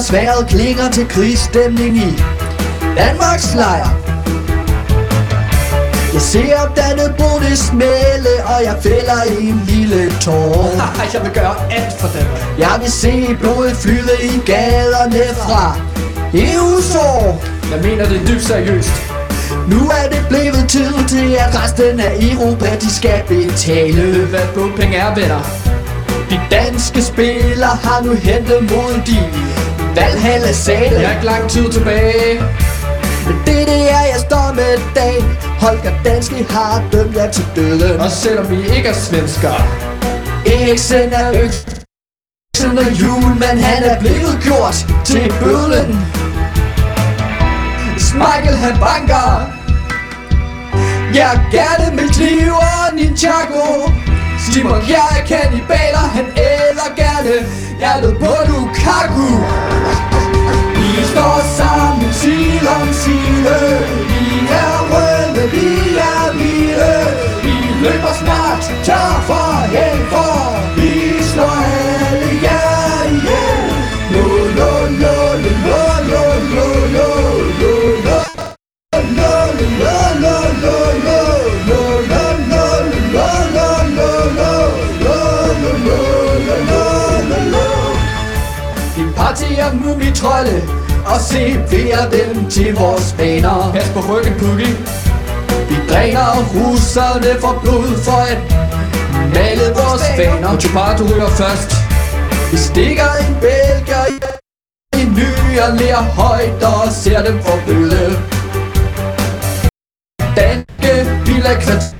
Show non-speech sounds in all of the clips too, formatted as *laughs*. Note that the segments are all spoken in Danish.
Skinner, sværet klinger til krigsstemning i Danmarks lejr Jeg ser Dannebroen smæle, og jeg fælder en lille tår *laughs* jeg vil gøre alt for Danmark. Jeg vil se blodet flyde i gaderne fra EU-sår Jeg mener det dybt seriøst. Nu er det blevet tid til, at resten af Europa, de skal betale hvad penge er, venner? De danske spillere har nu hentet mod de Valhalla sale Jeg er ikke lang tid tilbage. Men det er det her, jeg står med i dag. Holger Danske har dømt jer til døden. Og selvom vi ikke er svensker. Eriksen er øksen og Julemand, han er blevet gjort til bødlen Michael han banker. Jeg gerne mit liv og Ninjago. Simon Kjær er kannibaler, han æder gerne Hjertet på Lukaku. Vi står sammen side om side mumitrolde Og serverer dem til vores vaner Pas på ryggen, Pukki. Vi dræner russerne for blod for at male vores faner Og Chupato ryger først. Vi stikker en bælger i en ny og lærer højt og ser dem forbløde Danske villa Højre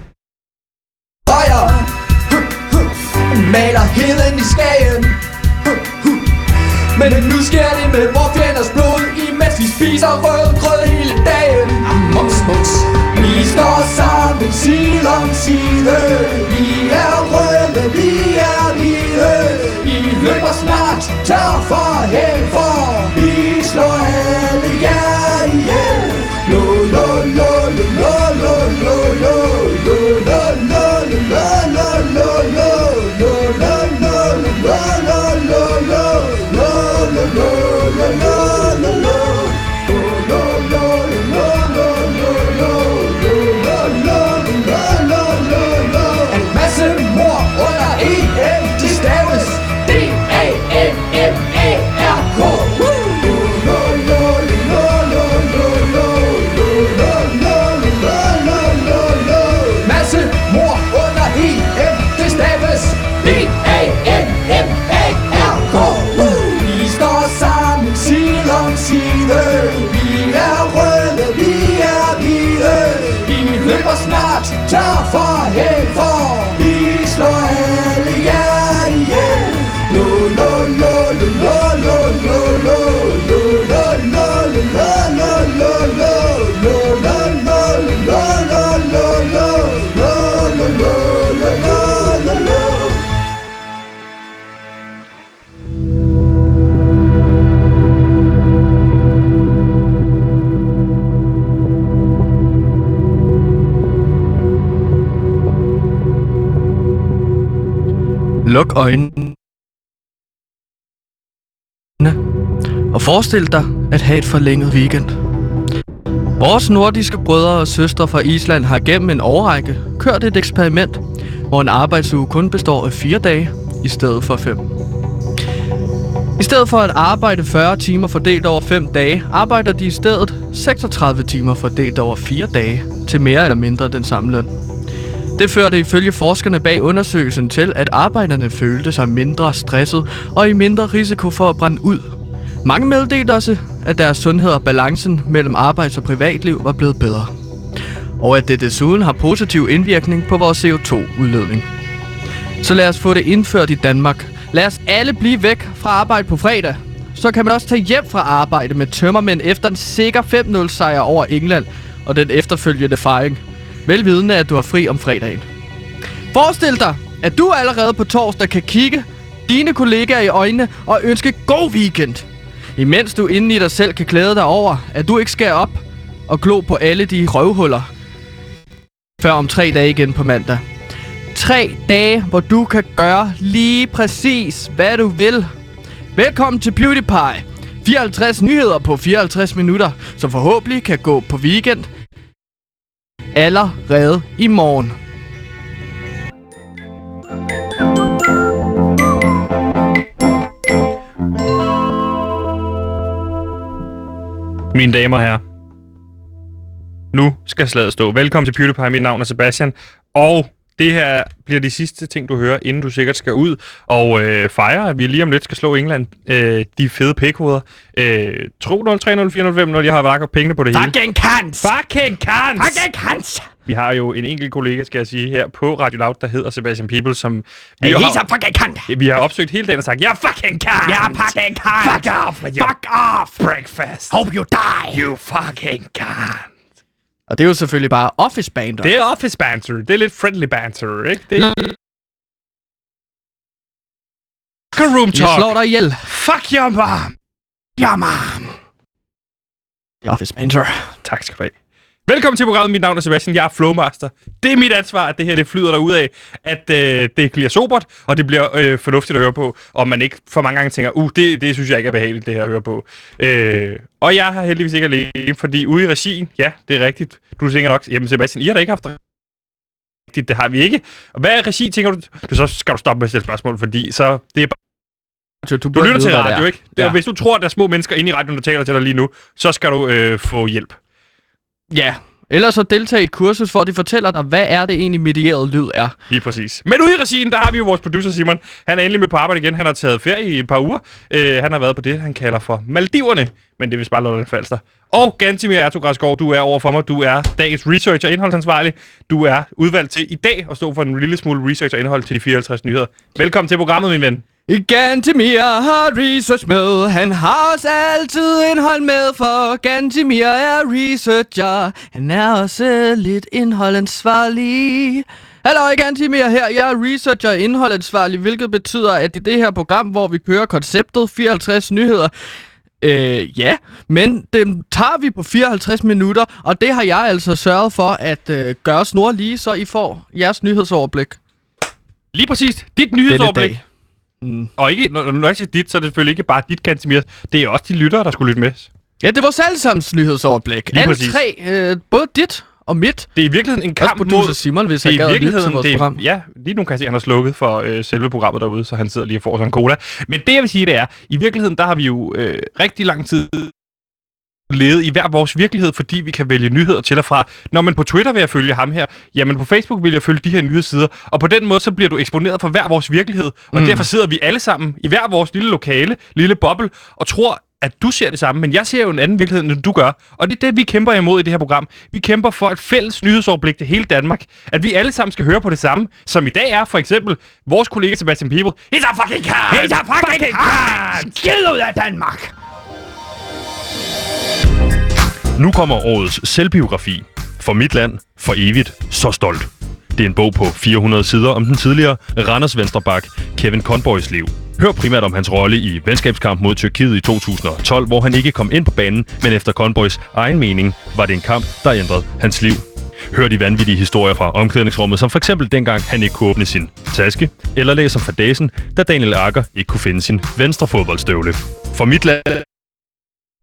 spiser rødgrød hele dagen. Mums, mums. Vi står sammen side om side Vi er røde, vi er hvide. Vi løber snart tør for helvede Luk øjnene. Og forestil dig at have et forlænget weekend. Vores nordiske brødre og søstre fra Island har gennem en årrække kørt et eksperiment, hvor en arbejdsuge kun består af fire dage i stedet for fem. I stedet for at arbejde 40 timer fordelt over 5 dage, arbejder de i stedet 36 timer fordelt over 4 dage til mere eller mindre den samme løn. Det førte ifølge forskerne bag undersøgelsen til, at arbejderne følte sig mindre stresset og i mindre risiko for at brænde ud. Mange meddelte også, at deres sundhed og balancen mellem arbejds- og privatliv var blevet bedre. Og at det desuden har positiv indvirkning på vores CO2-udledning. Så lad os få det indført i Danmark. Lad os alle blive væk fra arbejde på fredag. Så kan man også tage hjem fra arbejde med tømmermænd efter en sikker 5-0 sejr over England og den efterfølgende fejring. Velvidende, at du har fri om fredagen. Forestil dig, at du allerede på torsdag kan kigge dine kollegaer i øjnene og ønske god weekend. Imens du inden i dig selv kan glæde dig over, at du ikke skal op og glo på alle de røvhuller. Før om tre dage igen på mandag. tre dage, hvor du kan gøre lige præcis, hvad du vil. Velkommen til PewDiePie. 54 nyheder på 54 minutter, som forhåbentlig kan gå på weekend allerede i morgen. Mine damer og herrer. Nu skal slaget stå. Velkommen til PewDiePie. Mit navn er Sebastian. Og det her bliver de sidste ting, du hører, inden du sikkert skal ud og øh, fejre, at vi lige om lidt skal slå England. Øh, de fede p-koder. Øh, 2 0 3 0 4 0 5 0 Jeg har vakket pengene på det hele. Fucking kant! Fucking kant! Fucking kant! Vi har jo en enkelt kollega, skal jeg sige, her på Radio Loud, der hedder Sebastian People, som vi, Hey, har, fucking kant! vi har opsøgt hele dagen og sagt, ja, fucking kant! Ja, fucking kant! Fuck off with your Fuck off! breakfast! Hope you die! You fucking kant! Og det er jo selvfølgelig bare office bander. Det er office banter. Det er lidt friendly banter, ikke? Det er... room Jeg talk. slår dig ihjel. Fuck your mom. Ja, mom. Det er office banter. Tak skal du have. Velkommen til programmet. Mit navn er Sebastian. Jeg er Flowmaster. Det er mit ansvar, at det her det flyder derud af, at øh, det bliver sobert, og det bliver øh, fornuftigt at høre på, og man ikke for mange gange tænker, uh, det, det synes jeg ikke er behageligt, det her at høre på. Øh, og jeg har heldigvis ikke alene, fordi ude i regien, ja, det er rigtigt. Du tænker nok, jamen Sebastian, I har da ikke haft rigtigt, det har vi ikke. Og hvad er regi, tænker du? du så skal du stoppe med at stille spørgsmål, fordi så det er Du, Du burde lytter til radio, ikke? Ja. Hvis du tror, at der er små mennesker inde i radioen, der taler til dig lige nu, så skal du øh, få hjælp. Ja. Ellers så deltage i et kursus, hvor de fortæller dig, hvad er det egentlig medieret lyd er. Lige præcis. Men ude i regien, der har vi jo vores producer Simon. Han er endelig med på arbejde igen. Han har taget ferie i et par uger. Øh, han har været på det, han kalder for Maldiverne. Men det er vist bare Lolland Falster. Og Gantimir Ertugradskov, du er over for mig. Du er dagens research og indholdsansvarlig. Du er udvalgt til i dag at stå for en lille smule research og indhold til de 54 nyheder. Velkommen til programmet, min ven. Gantimir har research med. Han har også altid indhold med, for Gantimir er researcher. Han er også lidt indholdansvarlig. Hallo, Gantimir her. Jeg er researcher og indholdansvarlig, hvilket betyder, at i det her program, hvor vi kører konceptet 54 nyheder, Øh, ja, men dem tager vi på 54 minutter, og det har jeg altså sørget for at øh, gøre snor lige, så I får jeres nyhedsoverblik. Lige præcis. Dit nyhedsoverblik. Mm. Og ikke, når, når jeg siger dit, så er det selvfølgelig ikke bare dit, Gantimir. Det er også de lyttere, der skulle lytte med. Ja, det var vores allesammens nyhedsoverblik. Lige Alle præcis. tre, øh, både dit og mit. Det er i virkeligheden en Også kamp mod... Simon, hvis Det han gad lytte til virkeligheden, vores det er, program. ja, lige nu kan jeg se, at han har slukket for øh, selve programmet derude, så han sidder lige og får sig en cola. Men det jeg vil sige, det er, i virkeligheden, der har vi jo øh, rigtig lang tid levet i hver vores virkelighed, fordi vi kan vælge nyheder til og fra. Når man på Twitter vil jeg følge ham her, jamen på Facebook vil jeg følge de her nyhedssider, og på den måde så bliver du eksponeret for hver vores virkelighed, og Mm. derfor sidder vi alle sammen i hver vores lille lokale, lille boble, og tror, at du ser det samme, men jeg ser jo en anden virkelighed, end du gør. Og det er det, vi kæmper imod i det her program. Vi kæmper for et fælles nyhedsoverblik til hele Danmark. At vi alle sammen skal høre på det samme, som i dag er for eksempel vores kollega Sebastian People. He's a fucking car! He's a fucking car! Skid ud af Danmark! Nu kommer årets selvbiografi. For mit land, for evigt, så stolt. Det er en bog på 400 sider om den tidligere Randers Venstrebak, Kevin Conboys liv. Hør primært om hans rolle i venskabskamp mod Tyrkiet i 2012, hvor han ikke kom ind på banen, men efter Conboys egen mening var det en kamp, der ændrede hans liv. Hør de vanvittige historier fra omklædningsrummet, som for eksempel dengang han ikke kunne åbne sin taske, eller læser om fadæsen, da Daniel Akker ikke kunne finde sin venstre fodboldstøvle. For mit land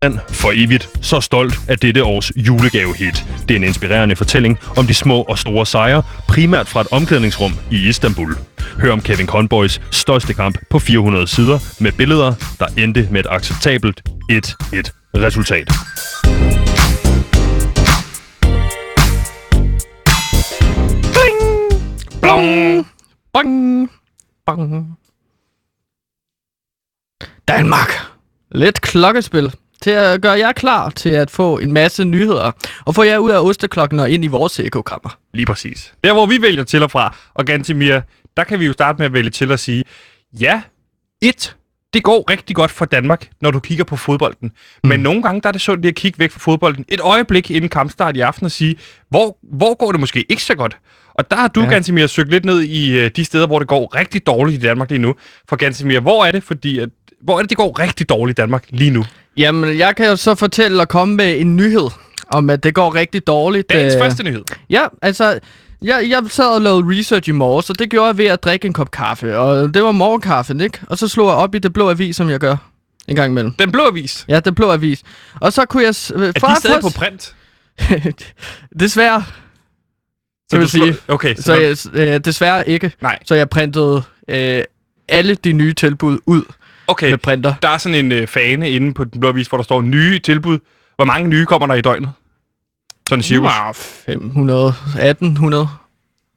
land for evigt så stolt af dette års julegavehit. Det er en inspirerende fortælling om de små og store sejre, primært fra et omklædningsrum i Istanbul. Hør om Kevin Conboys største kamp på 400 sider med billeder, der endte med et acceptabelt 1-1 resultat. Blong! Bong! Bong! Danmark! Lidt klokkespil til at gøre jer klar til at få en masse nyheder og få jer ud af osteklokken og ind i vores ekokammer. Lige præcis. Der, hvor vi vælger til og fra, og Gantimir, der kan vi jo starte med at vælge til at sige, ja, et, det går rigtig godt for Danmark, når du kigger på fodbolden. Mm. Men nogle gange der er det sundt lige at kigge væk fra fodbolden et øjeblik inden kampstart i aften og sige, hvor, hvor går det måske ikke så godt? Og der har du, ja. Gansimir, søgt lidt ned i øh, de steder, hvor det går rigtig dårligt i Danmark lige nu. For Gansimir, hvor er det, fordi at, hvor er det, det går rigtig dårligt i Danmark lige nu? Jamen, jeg kan jo så fortælle og komme med en nyhed om, at det går rigtig dårligt. Dagens øh, første nyhed. Ja, altså, jeg, jeg sad og lavede research i morges, og det gjorde jeg ved at drikke en kop kaffe. Og det var morgenkaffen, ikke? Og så slog jeg op i det blå avis, som jeg gør en gang imellem. Den blå avis. Ja, det blå avis. Og så kunne jeg... øh, Er de stadig på print? *laughs* desværre. Så vil sige. Okay, så, Så jeg, øh, desværre ikke. Nej. Så jeg printede øh, alle de nye tilbud ud okay. med printer. Der er sådan en øh, fane inde på den blå avis, hvor der står nye tilbud. Hvor mange nye kommer der i døgnet? Sådan en cirkus. Wow, 500, 1800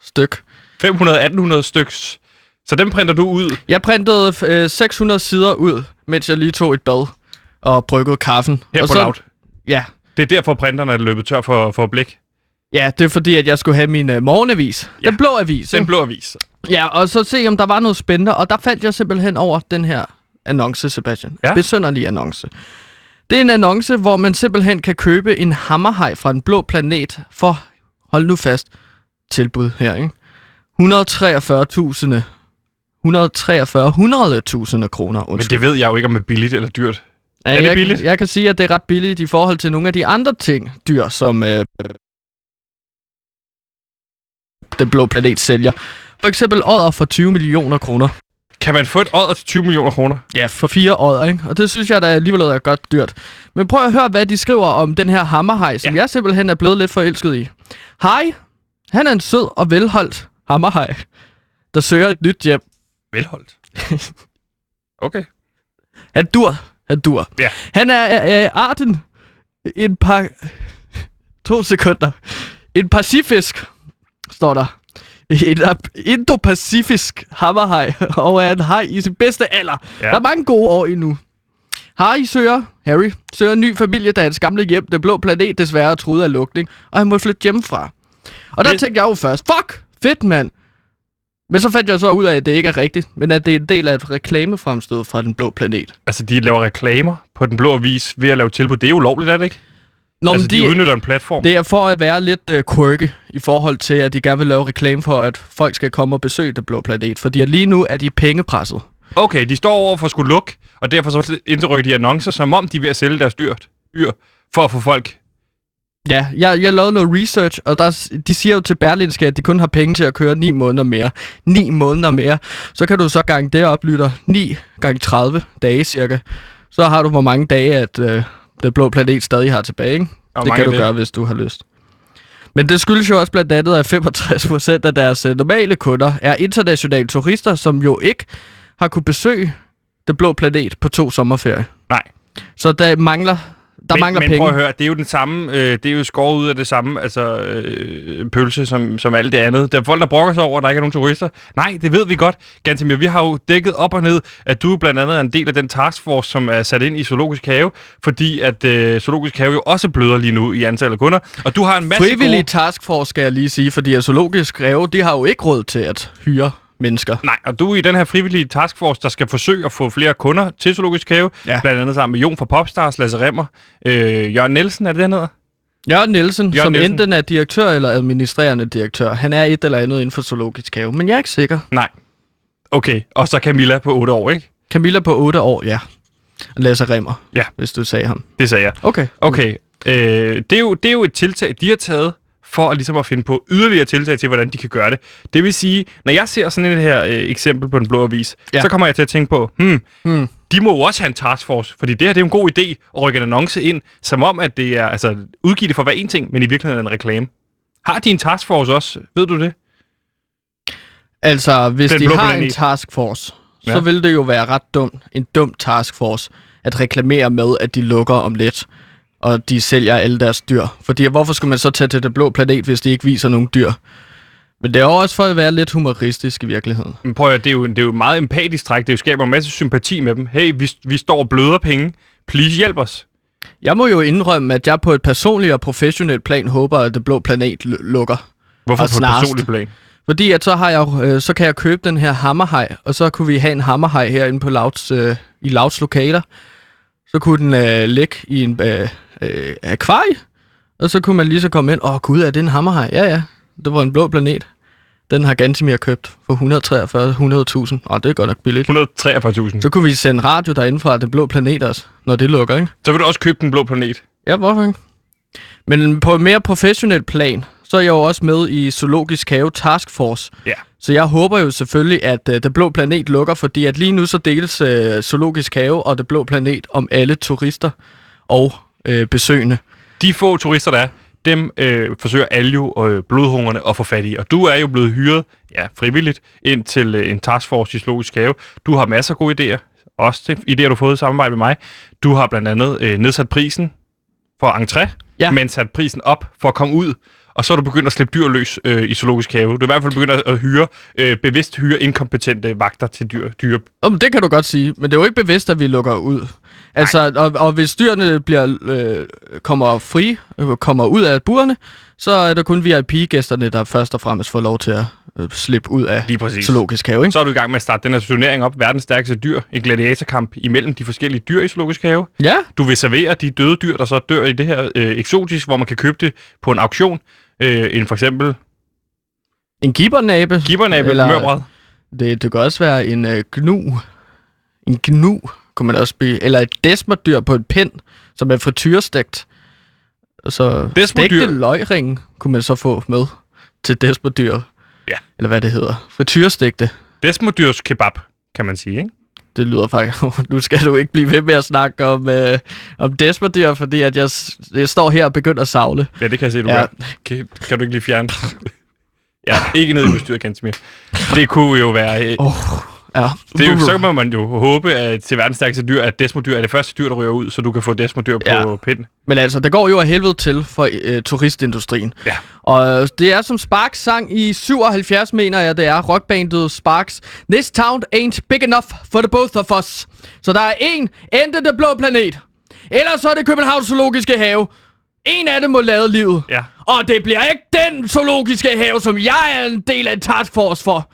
styk. 500-1800 styks. Så dem printer du ud. Jeg printede øh, 600 sider ud, mens jeg lige tog et bad og bryggede kaffen. Her og på så, Loud. Ja, Det er derfor, printerne er løbet tør for, for blik. ja, det er fordi, at jeg skulle have min øh, morgenavis. Ja. Den blå avis. Den blå avis. Ja, og så se, om der var noget spændende. Og der faldt jeg simpelthen over den her annonce, Sebastian. Ja. Besønderlig annonce. Det er en annonce, hvor man simpelthen kan købe en hammerhaj fra en blå planet for, hold nu fast, tilbud her, ikke? 143.000 143 100.000 kroner, Men det ved jeg jo ikke, om det er billigt eller dyrt. Ja, er det jeg, billigt? Jeg kan sige, at det er ret billigt i forhold til nogle af de andre ting, dyr, som øh, den blå planet sælger. For eksempel ådder for 20 millioner kroner. Kan man få et odder til 20 millioner kroner? Ja, for fire ådder, ikke? Og det synes jeg da alligevel er godt dyrt. Men prøv at høre, hvad de skriver om den her hammerhaj, som Ja. jeg simpelthen er blevet lidt forelsket i. Hej, han er en sød og velholdt hammerhaj, der søger et nyt hjem. Velholdt. *laughs* Okay. Han dur. Han dur. Ja. Han er af arten en par... To sekunder. En pacifisk, står der. En indopacifisk hammerhaj, *laughs* og er en haj i sin bedste alder. Ja. Der er mange gode år endnu. Harry søger, Harry søger en ny familie, da hans gamle hjem, det blå planet, desværre er truet af lukning, og han må flytte hjemmefra. Og der Det- tænkte jeg jo først, fuck, fedt mand. Men så fandt jeg så ud af, at det ikke er rigtigt, men at det er en del af et reklamefremstød fra den blå planet. Altså, de laver reklamer på den blå avis ved at lave tilbud. Det er jo lovligt, er det ikke? Nå, altså, de, de, udnytter en platform. det er for at være lidt uh, quirky i forhold til, at de gerne vil lave reklame for, at folk skal komme og besøge den blå planet. Fordi lige nu er de pengepresset. Okay, de står over for at skulle lukke, og derfor så indrykker de annoncer, som om de er ved at sælge deres dyr, dyr for at få folk. Ja, jeg, jeg lavede noget research, og der, de siger jo til Berlinske, at de kun har penge til at køre 9 måneder mere. 9 måneder mere. Så kan du så gange det op, lytter. 9 gange 30 dage cirka. Så har du, hvor mange dage, at øh, den blå planet stadig har tilbage. Ikke? Og det kan du det- gøre, hvis du har lyst. Men det skyldes jo også blandt andet, at 65% af deres øh, normale kunder er internationale turister, som jo ikke har kunne besøge den blå planet på to sommerferier. Nej. Så der mangler, der men, mangler men penge. prøv at høre, det er jo den samme, øh, det er jo skåret ud af det samme, altså øh, pølse som, som alt det andet. Der er folk, der brokker sig over, at der ikke er nogen turister. Nej, det ved vi godt, Gantemir. Vi har jo dækket op og ned, at du blandt andet er en del af den taskforce, som er sat ind i Zoologisk Have, fordi at øh, Zoologisk Have jo også bløder lige nu i antallet af kunder. Og du har en masse Frivillig gode... taskforce, skal jeg lige sige, fordi at zoologisk ræve, de har jo ikke råd til at hyre mennesker. Nej, og du er i den her frivillige taskforce, der skal forsøge at få flere kunder til Zoologisk Have. Ja. Blandt andet sammen med Jon fra Popstars, Lasse Remmer, øh, Jørgen Nielsen, er det den hedder? Jørgen Nielsen, Jørgen som Nielsen. enten er direktør eller administrerende direktør, han er et eller andet inden for zoologisk have, men jeg er ikke sikker. Nej. Okay, og så Camilla på 8 år, ikke? Camilla på 8 år, ja. Lasse Remmer, Ja. hvis du sagde ham. Det sagde jeg. Okay. Okay, øh, det, er jo, det er jo et tiltag, de har taget for at, ligesom at finde på yderligere tiltag til, hvordan de kan gøre det. Det vil sige, når jeg ser sådan et her øh, eksempel på den blå avis, ja. Så kommer jeg til at tænke på, hmm, Hmm. de må jo også have en taskforce, fordi det her det er en god idé at rykke en annonce ind, som om, at det er altså, udgivet for hver en ting, men i virkeligheden er en reklame. Har de en taskforce også? Ved du det? Altså, hvis Den de har en taskforce, Ja. så vil det jo være ret dumt, en dum taskforce, at reklamere med, at de lukker om lidt, og de sælger alle deres dyr. Fordi hvorfor skulle man så tage til det blå planet, hvis de ikke viser nogen dyr? Men det er også for at være lidt humoristisk i virkeligheden. Men prøv at, det er jo, det er jo et meget empatisk træk. Det jo skaber en masse sympati med dem. Hey, vi, vi står og bløder penge. Please hjælp os. Jeg må jo indrømme, at jeg på et personligt og professionelt plan håber, at det blå planet lukker. Hvorfor på et snarest. personligt plan? Fordi at så, har jeg, øh, så kan jeg købe den her hammerhaj, og så kunne vi have en hammerhaj herinde på Louds, øh, i Louds lokaler. Så kunne den øh, ligge i en øh, øh, akvarie, og så kunne man lige så komme ind, åh oh, gud, er det en hammerhaj? Ja, ja, det var en blå planet. Den har Gantimir købt for 143 100.000. Åh, det er godt nok billigt. 143.000. Så kunne vi sende radio derinde fra den blå planet også, når det lukker, ikke? Så vil du også købe den blå planet. Ja, hvorfor ikke? Men på et mere professionelt plan, så er jeg jo også med i Zoologisk Have Task Force. Ja. Så jeg håber jo selvfølgelig, at øh, Den Blå Planet lukker, fordi at lige nu så deles øh, Zoologisk Have og Den Blå Planet om alle turister og øh, besøgende. De få turister, der er, dem øh, forsøger alle jo øh, blodhungerne at få fat i. Og du er jo blevet hyret, ja, frivilligt, ind til øh, en taskforce i Zoologisk Have. Du har masser af gode idéer. Også til idéer, du har fået i samarbejde med mig. Du har blandt andet øh, nedsat prisen for entré, Ja. men sat prisen op for at komme ud. Og så er du begyndt at slippe dyr løs øh, i Zoologisk Have. Du er i hvert fald begyndt at, at hyre, øh, bevidst hyre inkompetente vagter til dyr. dyr. Om det kan du godt sige, men det er jo ikke bevidst, at vi lukker ud. Altså, og, og hvis dyrene bliver, øh, kommer fri, øh, kommer ud af burene, så er det kun VIP-gæsterne, der først og fremmest får lov til at øh, slippe ud af Lige præcis. zoologisk have, ikke? Så er du i gang med at starte den her turnering op. Verdens stærkeste dyr. En gladiatorkamp imellem de forskellige dyr i Zoologisk Have. Ja, Du vil servere de døde dyr, der så dør i det her øh, eksotisk, hvor man kan købe det på en auktion. Øh, en for eksempel en gibernabe. gibbernabel Eller- mørbræd. Det, det kan også være en øh, gnu. En gnu kunne man også blive. Eller et desmerdyr på en pind, som er frityrestegt. Så Desmerdyr? stegte løgring kunne man så få med til desmerdyr. Ja. Eller hvad det hedder. Frityrstegte. Desmodyrs kebab, kan man sige, ikke? Det lyder faktisk... *laughs* nu skal du ikke blive ved med at snakke om, øh, om desmerdyr, fordi at jeg, jeg står her og begynder at savle. Ja, det kan jeg se, du Ja. Kan, kan du ikke lige fjerne? ja, ikke ned i udstyret, Kantemir. Det kunne jo være... Øh, Oh, ja. det er jo, så må man jo håbe at til verdens stærkeste dyr, at desmodyr er det første dyr, der ryger ud, så du kan få desmodyr Ja. på pinden. Men altså, det går jo af helvede til for øh, turistindustrien. Ja. Og øh, det er som Sparks sang i 77, mener jeg, det er rockbandet Sparks. This town ain't big enough for the both of us. Så der er en, enten det blå planet, eller så er det Københavns Zoologiske Have. En af dem må lade livet. Ja. Og det bliver ikke den zoologiske have, som jeg er en del af en taskforce for.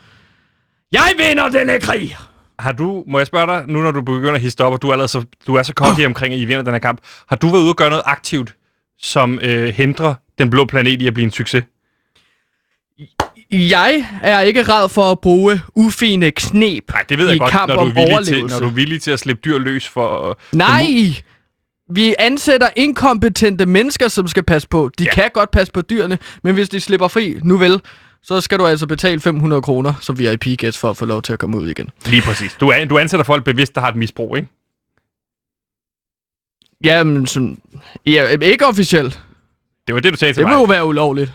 Jeg vinder denne krig. Har du, må jeg spørge dig, nu når du begynder at hisse op, og du er, allerede så, du er så cocky omkring, at I vinder den her kamp, har du været ude og gøre noget aktivt, som øh, hindrer den blå planet i at blive en succes? Jeg er ikke ræd for at bruge ufine knep Nej, det ved jeg i godt, kamp når du, er villig til, når du er villig til at slippe dyr løs for... Nej! Vi ansætter inkompetente mennesker, som skal passe på. De ja. kan godt passe på dyrene, men hvis de slipper fri, nu vel, så skal du altså betale 500 kroner som VIP-gæst for at få lov til at komme ud igen. Lige præcis. Du, er, du ansætter folk bevidst, der har et misbrug, ikke? Jamen, sådan, ja, ikke officielt. Det var det, du sagde til Det må mig. jo være ulovligt.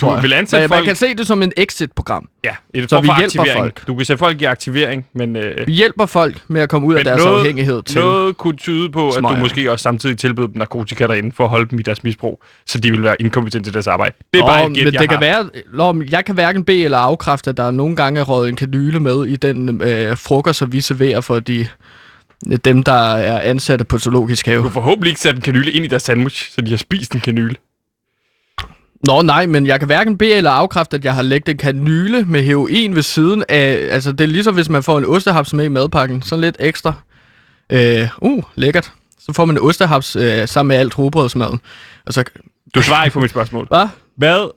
Du vil ansætte Men folk... Man kan se det som en exit-program. Ja, et Så vi hjælper aktivering. folk. Du kan sætte folk i aktivering, men, øh, Vi hjælper folk med at komme ud af deres noget- afhængighed til. noget kunne tyde på, at du Smøger. måske også samtidig tilbød dem narkotika derinde for at holde dem i deres misbrug, så de vil være inkompetente til deres arbejde. Det er Nå, bare et gæt, men jeg det har. kan være, Nå, jeg kan hverken bede eller afkræfte, at der er nogle gange er røget en kanyle med i den øh, frokost, som vi serverer for de, dem, der er ansatte på zoologisk have. Du har forhåbentlig ikke sat en kanyle ind i deres sandwich, så de har spist en kanyle. Nå nej, men jeg kan hverken bede eller afkræfte, at jeg har lægget en kanyle med heroin ved siden af... Altså, det er ligesom hvis man får en ostehaps med i madpakken. Sådan lidt ekstra. Øh, uh, lækkert. Så får man en ostehaps øh, sammen med alt rugbrødsmaden. Og så... Du svarer ikke på mit spørgsmål. Hvad? Hvad,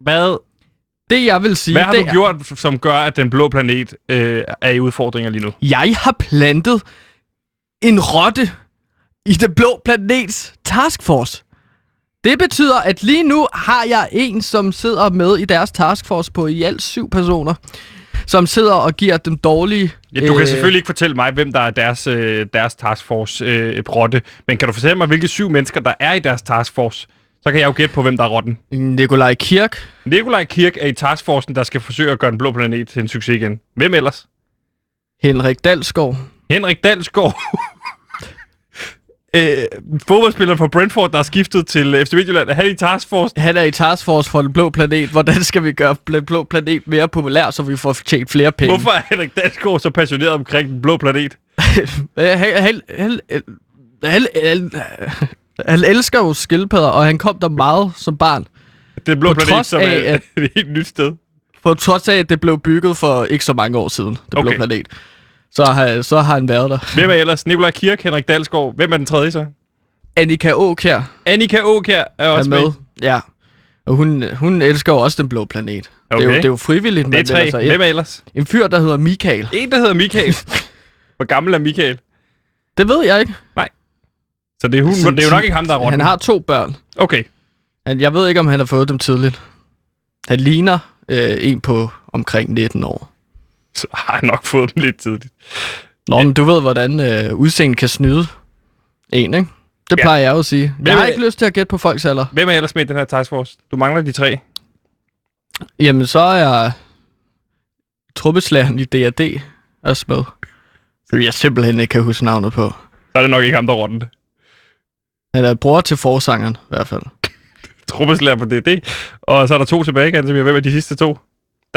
hvad, Det jeg vil sige, hvad har det du er- gjort, som gør, at den blå planet øh, er i udfordringer lige nu? Jeg har plantet en rotte i det blå planets taskforce. Det betyder, at lige nu har jeg en, som sidder med i deres taskforce på i alt syv personer, som sidder og giver dem dårlige... Ja, du kan selvfølgelig ikke fortælle mig, hvem der er deres, øh, deres taskforce øh, men kan du fortælle mig, hvilke syv mennesker, der er i deres taskforce? Så kan jeg jo gætte på, hvem der er rotten. Nikolaj Kirk, Nikolaj Kirk er i taskforcen, der skal forsøge at gøre den blå planet til en succes igen. Hvem ellers? Henrik Dalsgaard, Henrik Dalsgaard. *laughs* øh, fodboldspilleren fra Brentford, der er skiftet til FC Midtjylland. Er han i taskforce? han er i taskforce for den blå planet. Hvordan skal vi gøre den blå planet mere populær, så vi får tjent flere penge? Hvorfor er Henrik Dalsgaard så passioneret omkring den blå planet? *laughs* Han, han, han, han, han, han elsker jo skildpadder, og han kom der meget som barn. Den blå planet, som er at- *laughs* et helt nyt sted. På trods af, at det blev bygget for ikke så mange år siden, det Okay. blå planet. Så har, så har han været der. Hvem er ellers? Nikolaj Kirk, Henrik Dalsgaard. Hvem er den tredje så? Annika Aukjær Annika Aukjær er er også med. med. Ja. Og hun, hun elsker jo også den blå planet. Det, er jo, Okay. det er jo frivilligt, Det er tre. sig. Hvem er ellers? En fyr, der hedder Michael. En, der hedder Michael. *laughs* Hvor gammel er Michael? Det ved jeg ikke. Så det er, hun, det er jo nok ikke ham, der er rotten. Han har to børn. Okay. Han, jeg ved ikke, om han har fået dem tidligt. Han ligner øh, en på omkring 19 år. *laughs* Så har jeg nok fået dem lidt tidligt. Nå, men du ved, hvordan øh, udseendet kan snyde en, ikke? Det Ja. plejer jeg jo at sige. Hvem Jeg har ikke lyst til at gætte på folks alder. Hvem er ellers med i den her taskforce? Du mangler de tre. Jamen, så er jeg truppeslageren i D&D også med. Fordi jeg simpelthen ikke kan huske navnet på. Så er det nok ikke ham, der rotter det. Han er bror til forsangeren, i hvert fald. *laughs* Truppeslager på DD. Og så er der to tilbage, kan Hvem er de sidste to?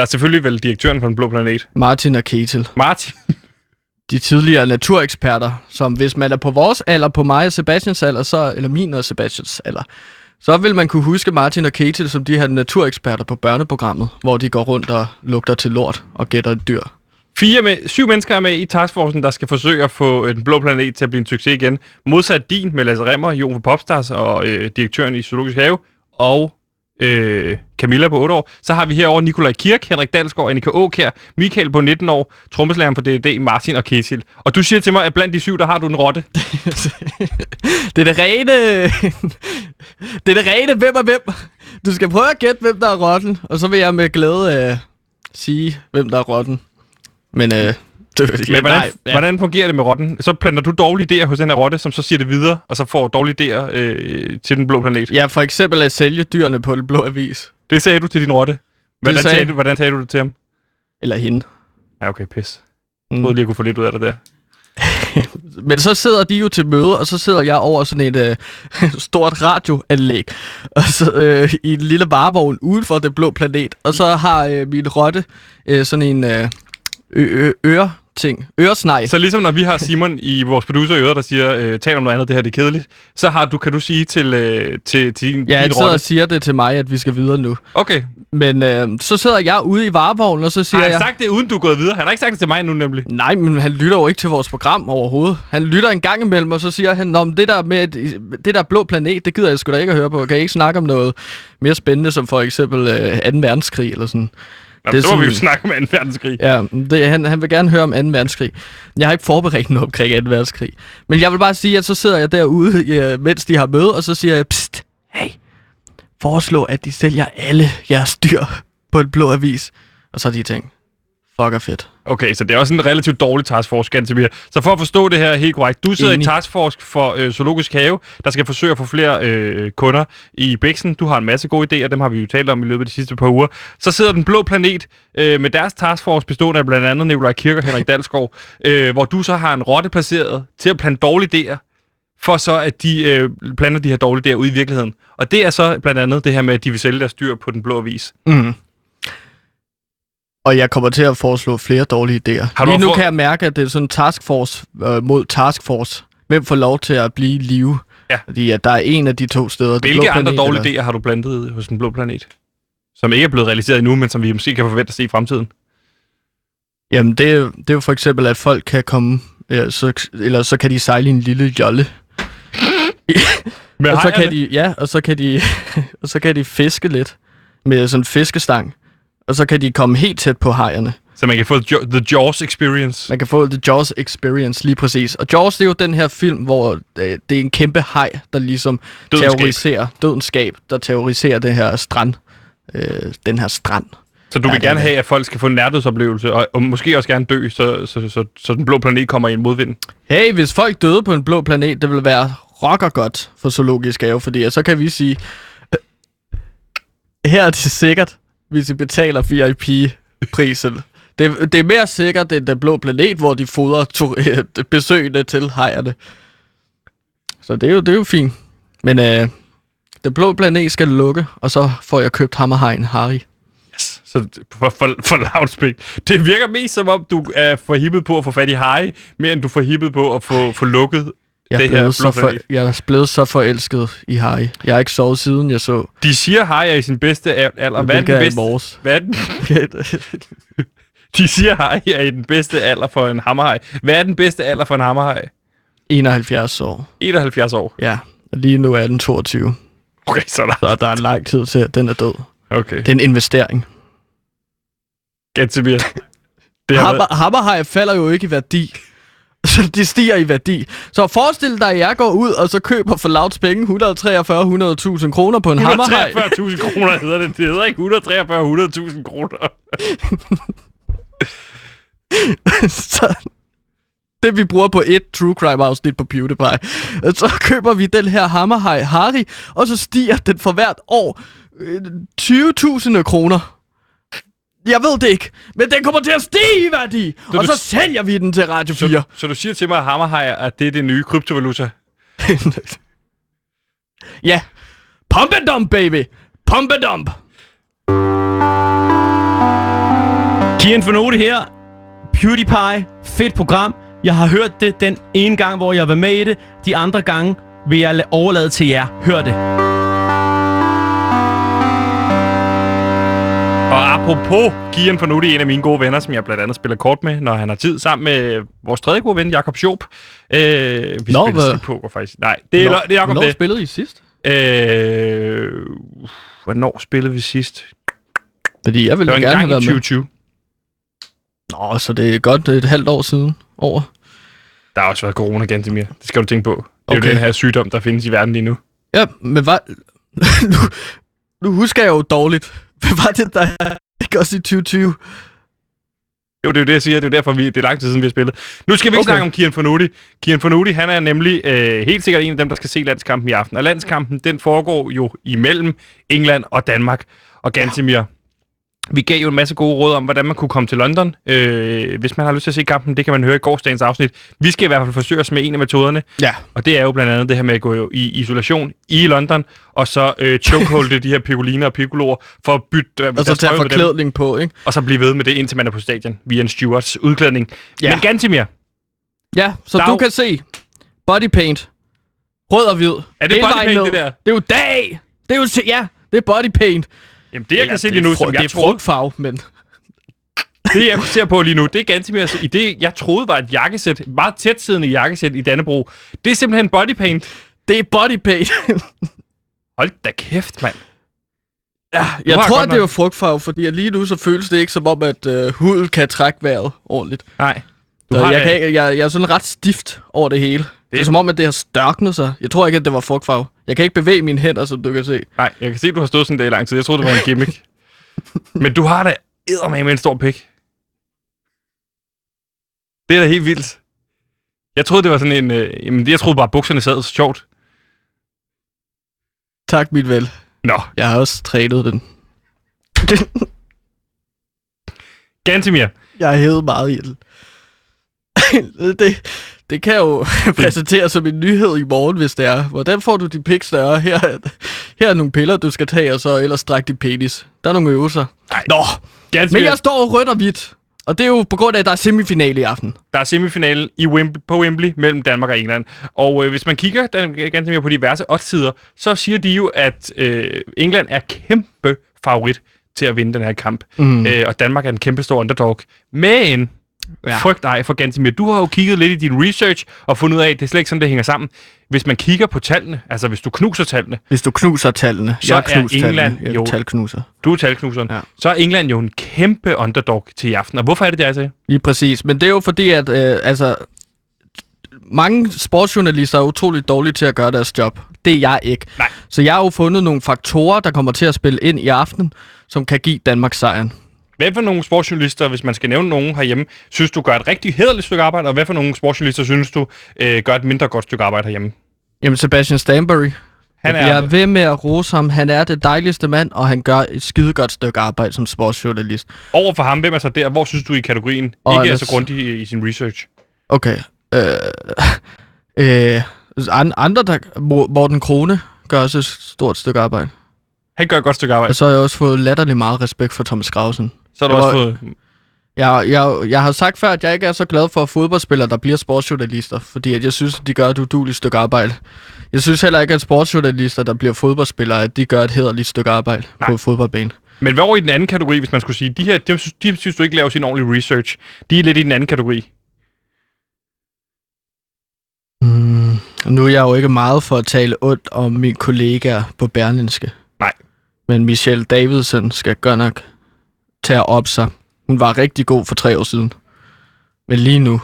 Der er selvfølgelig vel direktøren for Den Blå Planet. Martin og Ketil. Martin. *laughs* De tidligere natureksperter, som hvis man er på vores alder, på mig og Sebastians alder, så, eller min og Sebastians alder, så vil man kunne huske Martin og Ketil som de her natureksperter på børneprogrammet, hvor de går rundt og lugter til lort og gætter et dyr. Fire med, syv mennesker er med i taskforcen, der skal forsøge at få øh, Den Blå Planet til at blive en succes igen. Modsat din med Lasse Remmer, Jon for Popstars og øh, direktøren i Zoologisk Have, og øh, Camilla på 8 år. Så har vi herover Nikolaj Kirk, Henrik Dalsgaard, Annika Åkær, Michael på 19 år, trommeslæren på DD, Martin og Kesil. Og du siger til mig, at blandt de syv, der har du en rotte. *laughs* det er det rene... *laughs* det er det rene hvem er hvem. Du skal prøve at gætte, hvem der er rotten, og så vil jeg med glæde øh, sige, hvem der er rotten. Men, øh, det, Men hvordan, nej, ja. hvordan fungerer det med rotten? Så planter du dårlige idéer hos den her rotte, som så siger det videre, og så får dårlige idéer øh, til Den Blå Planet. Ja, for eksempel at sælge dyrene på den blå avis. Det sagde du til din rotte. Hvordan, sagde- sagde du, hvordan sagde du det til ham? Eller hende. Ja, okay, pis. Mm. Jeg troede lige, jeg kunne få lidt ud af det der. *laughs* Men så sidder de jo til møde, og så sidder jeg over sådan et øh, *laughs* stort radioanlæg. Og så øh, i en lille varevogn uden for det blå planet. Og så har øh, min rotte øh, sådan en øh, ø- ø- øre-ting. Øresnej. Så ligesom når vi har Simon i vores producer i øret, der siger, øh, tal om noget andet, det her det er kedeligt, så har du, kan du sige til, øh, til, til din, Ja, han sidder og siger det til mig, at vi skal videre nu. Okay. Men øh, så sidder jeg ude i varevognen, og så siger Har han jeg... sagt det, uden du er gået videre? Han har ikke sagt det til mig nu, nemlig. Nej, men han lytter jo ikke til vores program overhovedet. Han lytter en gang imellem, og så siger han, Nå, men det der med det der blå planet, det gider jeg sgu da ikke at høre på. Kan I ikke snakke om noget mere spændende, som for eksempel øh, 2. verdenskrig eller sådan? Nå, Det er så må vi jo snakke om 2. verdenskrig. Ja, det, han, han vil gerne høre om 2. verdenskrig. Jeg har ikke forberedt noget omkring 2. verdenskrig. Men jeg vil bare sige, at så sidder jeg derude, *laughs* øh, mens de har møde, og så siger jeg, pst, hey, foreslå, at de sælger alle jeres dyr på en blå avis. Og så har de tænkt, fuck er fedt. Okay, så det er også en relativt dårlig taskforce, Gantemir. Så for at forstå det her helt korrekt, du sidder Enig. i taskforce for øh, Zoologisk Have, der skal forsøge at få flere øh, kunder i Bæksen. Du har en masse gode idéer, dem har vi jo talt om i løbet af de sidste par uger. Så sidder Den Blå Planet øh, med deres taskforce bestående af blandt andet Nikolaj Kirk og Henrik Dalsgaard, *laughs* øh, hvor du så har en rotte placeret til at plante dårlige idéer, for så at de øh, planter de her dårlige idéer ud i virkeligheden. Og det er så blandt andet det her med, at de vil sælge deres dyr på Den Blå Avis. Mm. Og jeg kommer til at foreslå flere dårlige idéer. Har du Lige nu for- kan jeg mærke, at det er sådan en taskforce øh, mod taskforce. Hvem får lov til at blive i live? Ja. Fordi at der er en af de to steder. det blå Hvilke andre planet, dårlige eller- idéer har du plantet hos Den Blå Planet? Som ikke er blevet realiseret endnu, men som vi måske kan forvente at se i fremtiden. Jamen, det er, det er jo for eksempel, at folk kan komme, ja, så, eller så kan de sejle i en lille jolle. Men og så kan de, ja, og så kan de, *laughs* og så kan de fiske lidt med sådan en fiskestang. Og så kan de komme helt tæt på hajerne. Så man kan få The Jaws experience. Man kan få The Jaws Experience lige præcis. Og Jaws, det er jo den her film, hvor øh, det er en kæmpe haj, der ligesom Dødenskab. terroriserer, dødenskab, der terroriserer det her strand, øh, den her strand. Så du Ja, vil gerne er- have, at folk skal få en nærdødsoplevelse, og, og måske også gerne dø, så, så, så, så den blå planet kommer i en modvind. Hey, hvis folk døde på en blå planet, det ville være rocker godt for zoologisk have, fordi så kan vi sige, *clears throat* her er det sikkert, hvis I betaler VIP-prisen. Det, det er mere sikkert end den blå planet, hvor de fodrer to, øh, *laughs* besøgende til hejerne. Så det er jo, det er jo fint. Men øh, den blå planet skal lukke, og så får jeg købt hammerhajen Harry. Yes. Så for, for, for loudspeak. Det virker mest som om, du er forhippet på at få fat i Harry, mere end du er forhippet på at få, få lukket jeg det er, her blevet så for, jeg er blevet så forelsket i Harry. Jeg har ikke sovet siden jeg så De siger, Harry er i sin bedste al- alder. Hvad er den bedste? morges. Hvad er den? *laughs* De siger, Harry er i den bedste alder for en hammerhaj. Hvad er den bedste alder for en hammerhaj? 71 år. 71 år. Ja, og lige nu er den 22. Okay, så er der... Så der er en lang tid til, at den er død. Okay. Det er en investering. Har været, *laughs* Hammer, hammerhaj falder jo ikke i værdi. *laughs* Så de stiger i værdi. Så forestil dig, at jeg går ud og så køber for lavt penge 143-100.000 kroner på en hammerhaj. 143.000 kroner hedder det. Det hedder ikke 143.000 kroner. *laughs* så det vi bruger på et true crime afsnit på PewDiePie. Så køber vi den her hammerhaj Harry, og så stiger den for hvert år øh, 20.000 kroner. Jeg ved det ikke, men den kommer til at stige i værdi, Så og du- så sælger vi den til Radio 4. Så, så du siger til mig, at hammerhajer, at det er det nye kryptovaluta? *laughs* ja. Pump and dump, baby. Pump and dump. Kian Fornote her. PewDiePie. Fedt program. Jeg har hørt det den ene gang, hvor jeg var med i det. De andre gange vil jeg la- overlade til jer. Hør det. Og apropos Kian Fornuti, en af mine gode venner, som jeg blandt andet spiller kort med, når han har tid, sammen med vores tredje gode ven, Jakob Schoop. Øh, vi Nå, slik poker faktisk. Nej, det er, Nå, det er Jakob Hvornår det. spillede I sidst? Øh, hvornår spillede vi sidst? Fordi jeg Det ville en gerne have været med. 2020. Nå, så det er godt et halvt år siden over. Der har også været corona, Gantemir. Det skal du tænke på. Det er Okay. jo den her sygdom, der findes i verden lige nu. Ja, men hvad... *laughs* nu, nu husker jeg jo dårligt. Hvad var det, der ikke også i 2020? Jo, det er jo det, jeg siger. Det er derfor, vi, det er lang tid siden, vi har spillet. Nu skal vi ikke Okay. snakke om Kian Fornuti. Kian Fornuti, han er nemlig øh, helt sikkert en af dem, der skal se landskampen i aften. Og landskampen, den foregår jo imellem England og Danmark. Og Gantemir, vi gav jo en masse gode råd om, hvordan man kunne komme til London. Øh, hvis man har lyst til at se kampen, det kan man høre i gårsdagens afsnit. Vi skal i hvert fald forsøge os med en af metoderne. Ja. Og det er jo blandt andet det her med at gå i isolation i London, og så øh, chokeholde *laughs* de her pigoliner og piccoloer for at bytte øh, Og så tage med dem, forklædning på, ikke? og så blive ved med det, indtil man er på stadion via en stewards udklædning. Ja. Men Gantemir, Ja, så er du kan se body paint. Rød og hvid. Er det body paint, det der? Det er jo dag! Det er jo, ja, det er body paint. Jamen, det jeg Eller kan se lige nu, som det er jeg frugtfarve, men... *laughs* det jeg ser på lige nu, det er ganske mere i det, jeg troede var et jakkesæt, et meget tæt siddende jakkesæt i Dannebro. Det er simpelthen body paint. Det er body paint. *laughs* Hold da kæft, mand. ja, jeg tror, at det er frugtfarve, fordi lige nu så føles det ikke som om, at øh, huden kan trække vejret ordentligt. Nej. Du Så har jeg, det- kan, jeg, jeg er sådan ret stift over det hele. Det er som om, at det har størknet sig. Jeg tror ikke, at det var frugtfarve. Jeg kan ikke bevæge mine hænder, som du kan se. Nej, jeg kan se, at du har stået sådan der i lang tid. Jeg troede, det var en gimmick. *laughs* Men du har da eddermame med en stor pik. Det er da helt vildt. Jeg troede, det var sådan en... Øh, jamen, jeg troede bare, at bukserne sad så sjovt. Tak, mit vel. Nå, Jeg har også trænet den. Gantemir. Jeg har hævet meget i den. *laughs* det, det kan jo *laughs* præsenteres som en nyhed i morgen, hvis det er. Hvordan får du din pik større? Her, er- her er nogle piller, du skal tage, og så ellers strække din penis. Der er nogle øvelser. Nej. Nå, Gantemir. men jeg står rødt og hvidt. Og det er jo på grund af, at der er semifinale i aften. Der er semifinale i Wembley, på Wembley mellem Danmark og England. Og øh, hvis man kigger den, ganske mere på diverse oddsider, så siger de jo, at øh, England er kæmpe favorit til at vinde den her kamp. Mm. Øh, og Danmark er en kæmpe stor underdog. Men ja. Frygt ej for Gantemir. Du har jo kigget lidt i din research og fundet ud af, at det er slet ikke sådan, det hænger sammen. Hvis man kigger på tallene, altså hvis du knuser tallene, Hvis du knuser tallene. Så jeg er England tallene. Jo- er talknuser. du er talknuseren, ja. Så er England jo en kæmpe underdog til i aften. Og hvorfor er det det, jeg siger? Lige præcis. Men det er jo fordi, at øh, altså, mange sportsjournalister er utroligt dårlige til at gøre deres job. Det er jeg ikke. Nej. Så jeg har jo fundet nogle faktorer, der kommer til at spille ind i aften, som kan give Danmark sejren. Hvad for nogle sportsjournalister, hvis man skal nævne nogen herhjemme, synes du gør et rigtig hederligt stykke arbejde, og hvad for nogle sportsjournalister synes du øh, gør et mindre godt stykke arbejde herhjemme? Jamen Sebastian Stanbury. Han Jeg er ved med at rose ham. Han er det dejligste mand, og han gør et skidegodt stykke arbejde som sportsjournalist. Over for ham, hvem er så der? Hvor synes du i kategorien Og ikke er ellers- så grundig i, i sin research? Okay. Øh, *laughs* øh, an- andre, der... Mo- Morten Krone gør også et stort stykke arbejde. Han gør et godt stykke arbejde. Og så har jeg også fået latterlig meget respekt for Thomas Grausen. Så har du det også var- fået... Jeg, jeg, jeg har sagt før, at jeg ikke er så glad for fodboldspillere, der bliver sportsjournalister, fordi at jeg synes, at de gør et uduligt stykke arbejde. Jeg synes heller ikke, at sportsjournalister, der bliver fodboldspillere, at de gør et hederligt stykke arbejde Nej. på fodboldbane. Men hvad over i den anden kategori, hvis man skulle sige, de her, de, synes- de synes du ikke laver sin ordentlige research. De er lidt i den anden kategori. Mm, nu er jeg jo ikke meget for at tale ondt om mine kollegaer på Berlinske. Nej. Men Michelle Davidsen skal godt nok tage op sig. Hun var rigtig god for tre år siden. Men lige nu,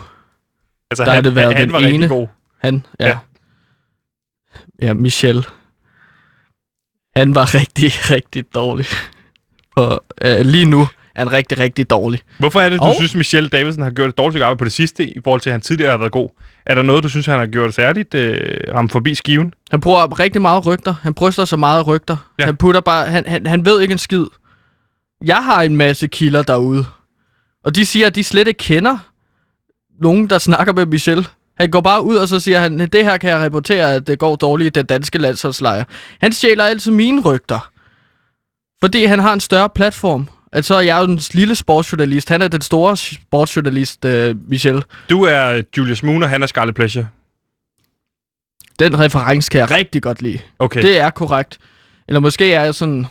Altså, Der har han, det været han, han den var rigtig ene. god. Han, ja. Ja. Ja, Michel. Han var *laughs* rigtig, rigtig dårlig. Og øh, lige nu er han rigtig, rigtig dårlig. Hvorfor er det, du Og- synes, Michelle Davidsen har gjort et dårligt arbejde på det sidste, i forhold til, at han tidligere har været god? Er der noget, du synes, han har gjort særligt øh, ham forbi skiven? Han bruger rigtig meget rygter. Han bryster så meget rygter. Ja. Han putter bare... Han, han, han ved ikke en skid. Jeg har en masse kilder derude. Og de siger, at de slet ikke kender nogen, der snakker med Michel. Han går bare ud, og så siger han, det her kan jeg rapportere, at det går dårligt i den danske landsholdslejr. Han stjæler altid mine rygter. Fordi han har en større platform. Altså, jeg er jo en lille sportsjournalist. Han er den store sportsjournalist, øh, Michel. Du er Julius Moon, og han er Scarlet Pleasure. Den reference kan jeg rigtig godt lide. Okay. Det er korrekt. Eller måske er jeg sådan...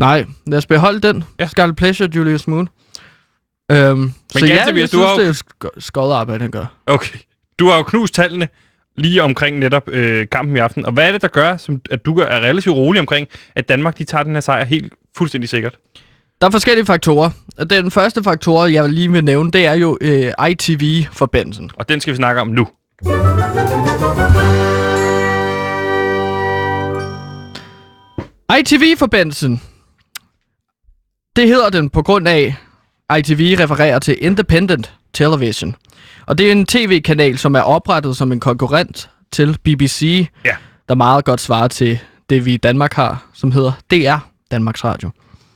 Nej, lad os beholde den. Ja. Scarlet Pleasure, Julius Moon. Øhm, så ganske ja, jeg vist, synes, du har det er sk- skøjet arbejde, han gør. Okay. Du har jo knust tallene lige omkring netop øh, kampen i aften. Og hvad er det, der gør, som, at du er relativt rolig omkring, at Danmark de tager den her sejr helt fuldstændig sikkert? Der er forskellige faktorer. Og den første faktor, jeg lige vil nævne, det er jo øh, ITV-forbindelsen. Og den skal vi snakke om nu. ITV-forbindelsen. Det hedder den på grund af, ITV refererer til Independent Television. Og det er en tv-kanal, som er oprettet som en konkurrent til BBC, Ja. der meget godt svarer til det, vi i Danmark har, som hedder DR, Danmarks Radio.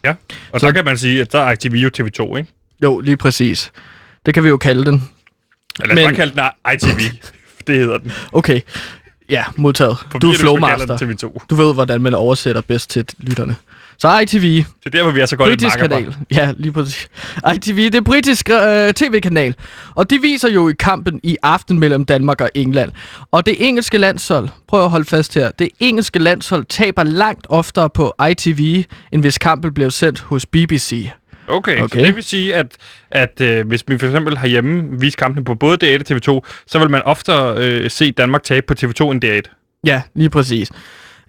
Ja. Og så, Så- kan man sige, at der er ITV jo TV2, ikke? Jo, lige præcis. Det kan vi jo kalde den. Eller Men- bare kalde den ITV. *laughs* det hedder den. Okay. Ja, modtaget. For Du er flowmaster. den TV2. Du ved, hvordan man oversætter bedst til lytterne. Så ITV, Det er der, hvor vi er så godt britisk kanal. Ja, lige præcis. ITV, det er britisk øh, tv-kanal. Og de viser jo i kampen i aften mellem Danmark og England. Og det engelske landshold, prøv at holde fast her, det engelske landshold taber langt oftere på ITV, end hvis kampen blev sendt hos BBC. Okay, okay. Så det vil sige, at, at øh, hvis vi for eksempel herhjemme viser kampene på både D1 og TV2, så vil man oftere øh, se Danmark tabe på TV2 end D1. Ja, lige præcis.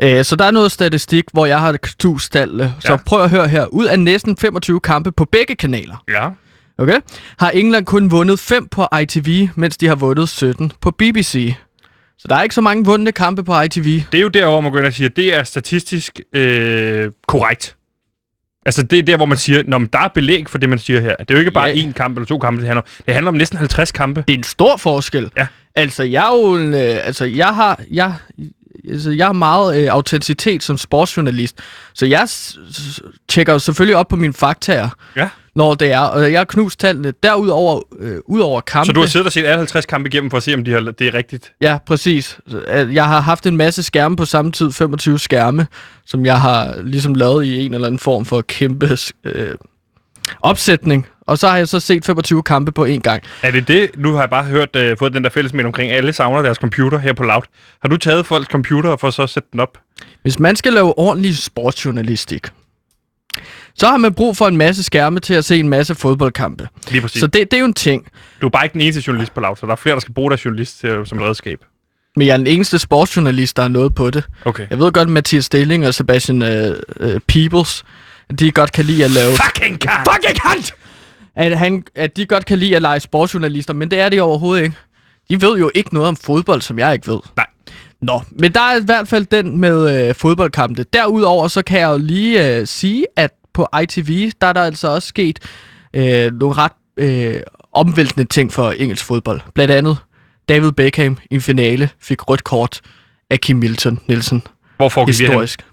Øh, så der er noget statistik, hvor jeg har knust tallene. Så Ja. prøv at høre her. Ud af næsten 25 kampe på begge kanaler, Ja. okay, har England kun vundet 5 på ITV, mens de har vundet 17 på BBC. Så der er ikke så mange vundne kampe på ITV. Det er jo derovre, man går ind og siger, at det er statistisk øh, korrekt. Altså, det er der, hvor man siger, når der er belæg for det, man siger her. Det er jo ikke bare Ja. én kamp eller to kampe, det handler om. Det handler om næsten 50 kampe. Det er en stor forskel. Ja. Altså, jeg er jo en, øh, altså, jeg har, jeg, altså, jeg har meget øh, autenticitet som sportsjournalist, så jeg tjekker selvfølgelig op på mine faktaer, Ja. Når det er, og jeg har knust tallene. Derudover, øh, ud over kampe... Så du har siddet og set alle 50 kampe igennem for at se, om de har, det er rigtigt. Ja, præcis. Øh, Jeg har haft en masse skærme på samme tid, 25 skærme, som jeg har ligesom lavet i en eller anden form for kæmpe øh, opsætning. Og så har jeg så set 25 kampe på én gang. Er det det? Nu har jeg bare hørt, øh, fået den der fællesmænd omkring, alle savner deres computer her på Loud. Har du taget folks computer for så at sætte den op? Hvis man skal lave ordentlig sportsjournalistik, så har man brug for en masse skærme til at se en masse fodboldkampe. Lige præcis. Så det, det er jo en ting. Du er bare ikke den eneste journalist på Loud, så der er flere, der skal bruge deres journalist til, som et redskab. Men jeg er den eneste sportsjournalist, der har noget på det. Okay. Jeg ved godt, at Mathias Stilling og Sebastian øh, øh, Peebles, at de godt kan lide at lave... Fucking cut! Fucking cunt! At, han, at de godt kan lide at lege sportsjournalister, men det er de overhovedet ikke. De ved jo ikke noget om fodbold, som jeg ikke ved. Nej. Nå, men der er i hvert fald den med øh, fodboldkampe. Derudover så kan jeg jo lige øh, sige, at på ITV, der er der altså også sket øh, nogle ret øh, omvæltende ting for engelsk fodbold. Blandt andet David Beckham i en finale fik rødt kort af Kim Milton Nielsen. Hvor foregik det hen? Historisk.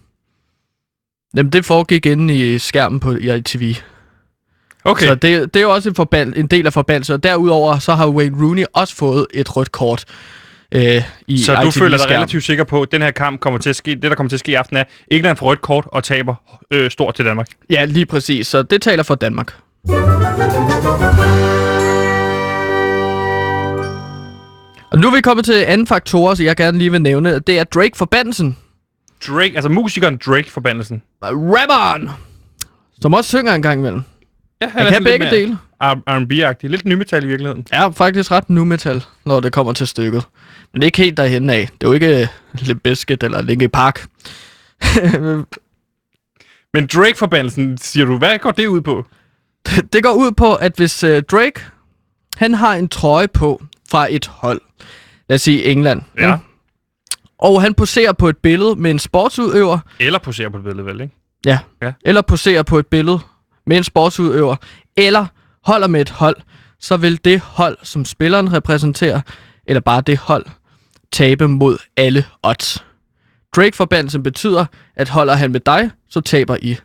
Jamen, det foregik inde i skærmen på ITV. Okay. Så det, det er jo også en, forband, en del af forbandelsen. Og derudover så har Wayne Rooney også fået et rødt kort øh, i Så du føler dig relativt sikker på, at den her kamp kommer til at ske, det der kommer til at ske i aften er, England får rødt kort og taber øh, stort til Danmark. Ja, lige præcis. Så det taler for Danmark. Og nu er vi kommet til anden faktor, så jeg gerne lige vil nævne. Det er Drake forbandelsen. Drake, altså musikeren Drake forbandelsen. Rapperen! Som også synger en gang imellem. Ja, Han kan begge dele. R&B-agtig. Lidt nymetal i virkeligheden. er faktisk ret nu metal, når det kommer til stykket. Men det er ikke helt derhen af. Det er jo ikke Limp Bizkit eller Linkin Park. *laughs* Men Drake-forbandelsen, siger du, hvad går det ud på? det går ud på, at hvis uh, Drake han har en trøje på fra et hold. Lad os sige England. Ja. ikke? Og han poserer på et billede med en sportsudøver, Eller posere på et billede, vel, ikke? Ja. Ja. Eller poserer på et billede med en sportsudøver, eller holder med et hold, så vil det hold, som spilleren repræsenterer, eller bare det hold, tabe mod alle odds. Drake-forbandelsen betyder, at holder han med dig, så taber I,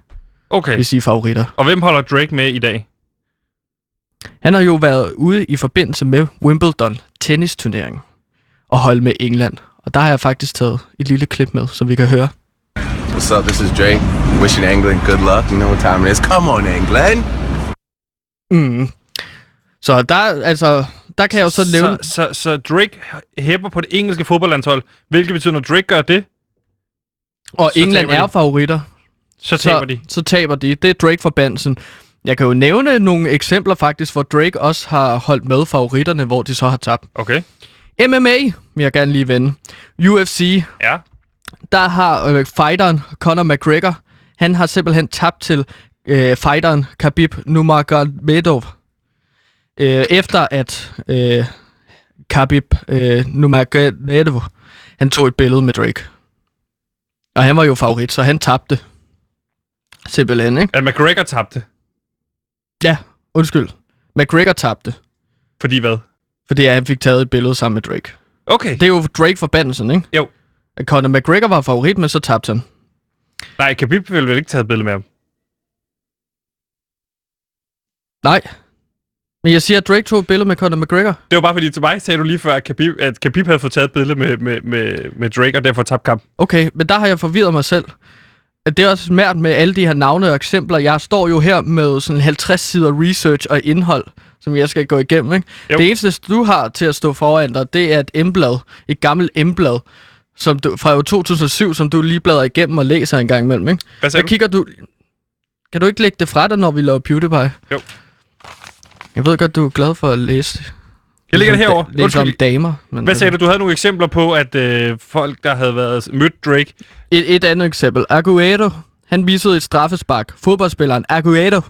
Okay. hvis I er favoritter. Og hvem holder Drake med i dag? Han har jo været ude i forbindelse med Wimbledon tennisturneringen og holdt med England. Og der har jeg faktisk taget et lille klip med, som vi kan høre. What's up? This is Drake. Wishing England good luck. You know what time it is. Come on, England. Mm. Så der, altså, der kan jeg jo så nævne... Så, så, så Drake hæpper på det engelske fodboldlandshold, hvilket betyder, når Drake gør det, Og England taber de. er favoritter. så taber så, de. Så taber de. Det er Drake-forbandelsen. Jeg kan jo nævne nogle eksempler faktisk, hvor Drake også har holdt med favoritterne, hvor de så har tabt. Okay. MMA vil jeg gerne lige vende. UFC, Ja. der har øh, fighteren Conor McGregor, han har simpelthen tabt til øh, fighteren Khabib Nurmagomedov. Øh, efter at øh, Khabib øh, Nurmagomedov, han tog et billede med Drake. Og han var jo favorit, så han tabte. Simpelthen, ikke? At McGregor tabte. Ja, undskyld. McGregor tabte, Fordi hvad? fordi han fik taget et billede sammen med Drake. Okay. Det er jo Drake-forbandelsen, ikke? Jo. At Conor McGregor var favorit, men så tabte han. Nej, Khabib ville vel ikke tage et billede med ham. Nej. Men jeg siger, at Drake tog et billede med Conor McGregor. Det var bare fordi, til mig sagde du lige før, at Khabib, at Khabib havde fået taget et billede med, med, med, med Drake, og derfor tabt kamp. Okay, men der har jeg forvirret mig selv. At det er også svært med alle de her navne og eksempler. Jeg står jo her med sådan 50 sider research og indhold, som jeg skal gå igennem. Ikke? Jo. Det eneste, du har til at stå foran dig, det er et emblad. Et gammelt emblad som du, fra år 2007, som du lige bladrer igennem og læser en gang imellem. Ikke? Hvad du? kigger du... Kan du ikke lægge det fra dig, når vi laver PewDiePie? Jo. Jeg ved godt, du er glad for at læse Jeg ligger det Ligesom herovre. da- Læse om Undskyld. damer. Men Hvad sagde du? Du havde nogle eksempler på, at øh, folk, der havde været mødt Drake... Et, et andet eksempel. Aguero, han missede et straffespark. Fodboldspilleren Aguero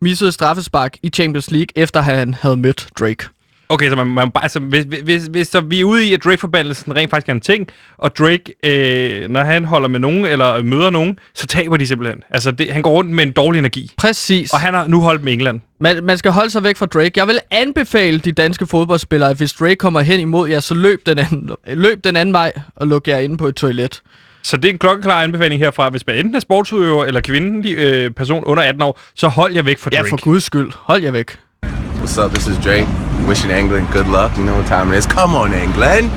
missede et straffespark i Champions League, efter han havde mødt Drake. Okay, så man, man bare, altså, hvis, hvis, hvis så vi er ude i, at Drake-forbandelsen rent faktisk er en ting, og Drake, øh, når han holder med nogen, eller møder nogen, så taber de simpelthen. Altså, det, han går rundt med en dårlig energi. Præcis. Og han har nu holdt med England. Man, man skal holde sig væk fra Drake. Jeg vil anbefale de danske fodboldspillere, at hvis Drake kommer hen imod jer, så løb den anden, løb den anden vej og luk jer inde på et toilet. Så det er en klokkeklar anbefaling herfra. Hvis man enten er sportsudøver eller kvindelig øh, person under 18 år, så hold jer væk fra Ja, Drake. for guds skyld. Hold jer væk. What's up? This is Drake. Wishing England good luck. You know what time it is. Come on, England.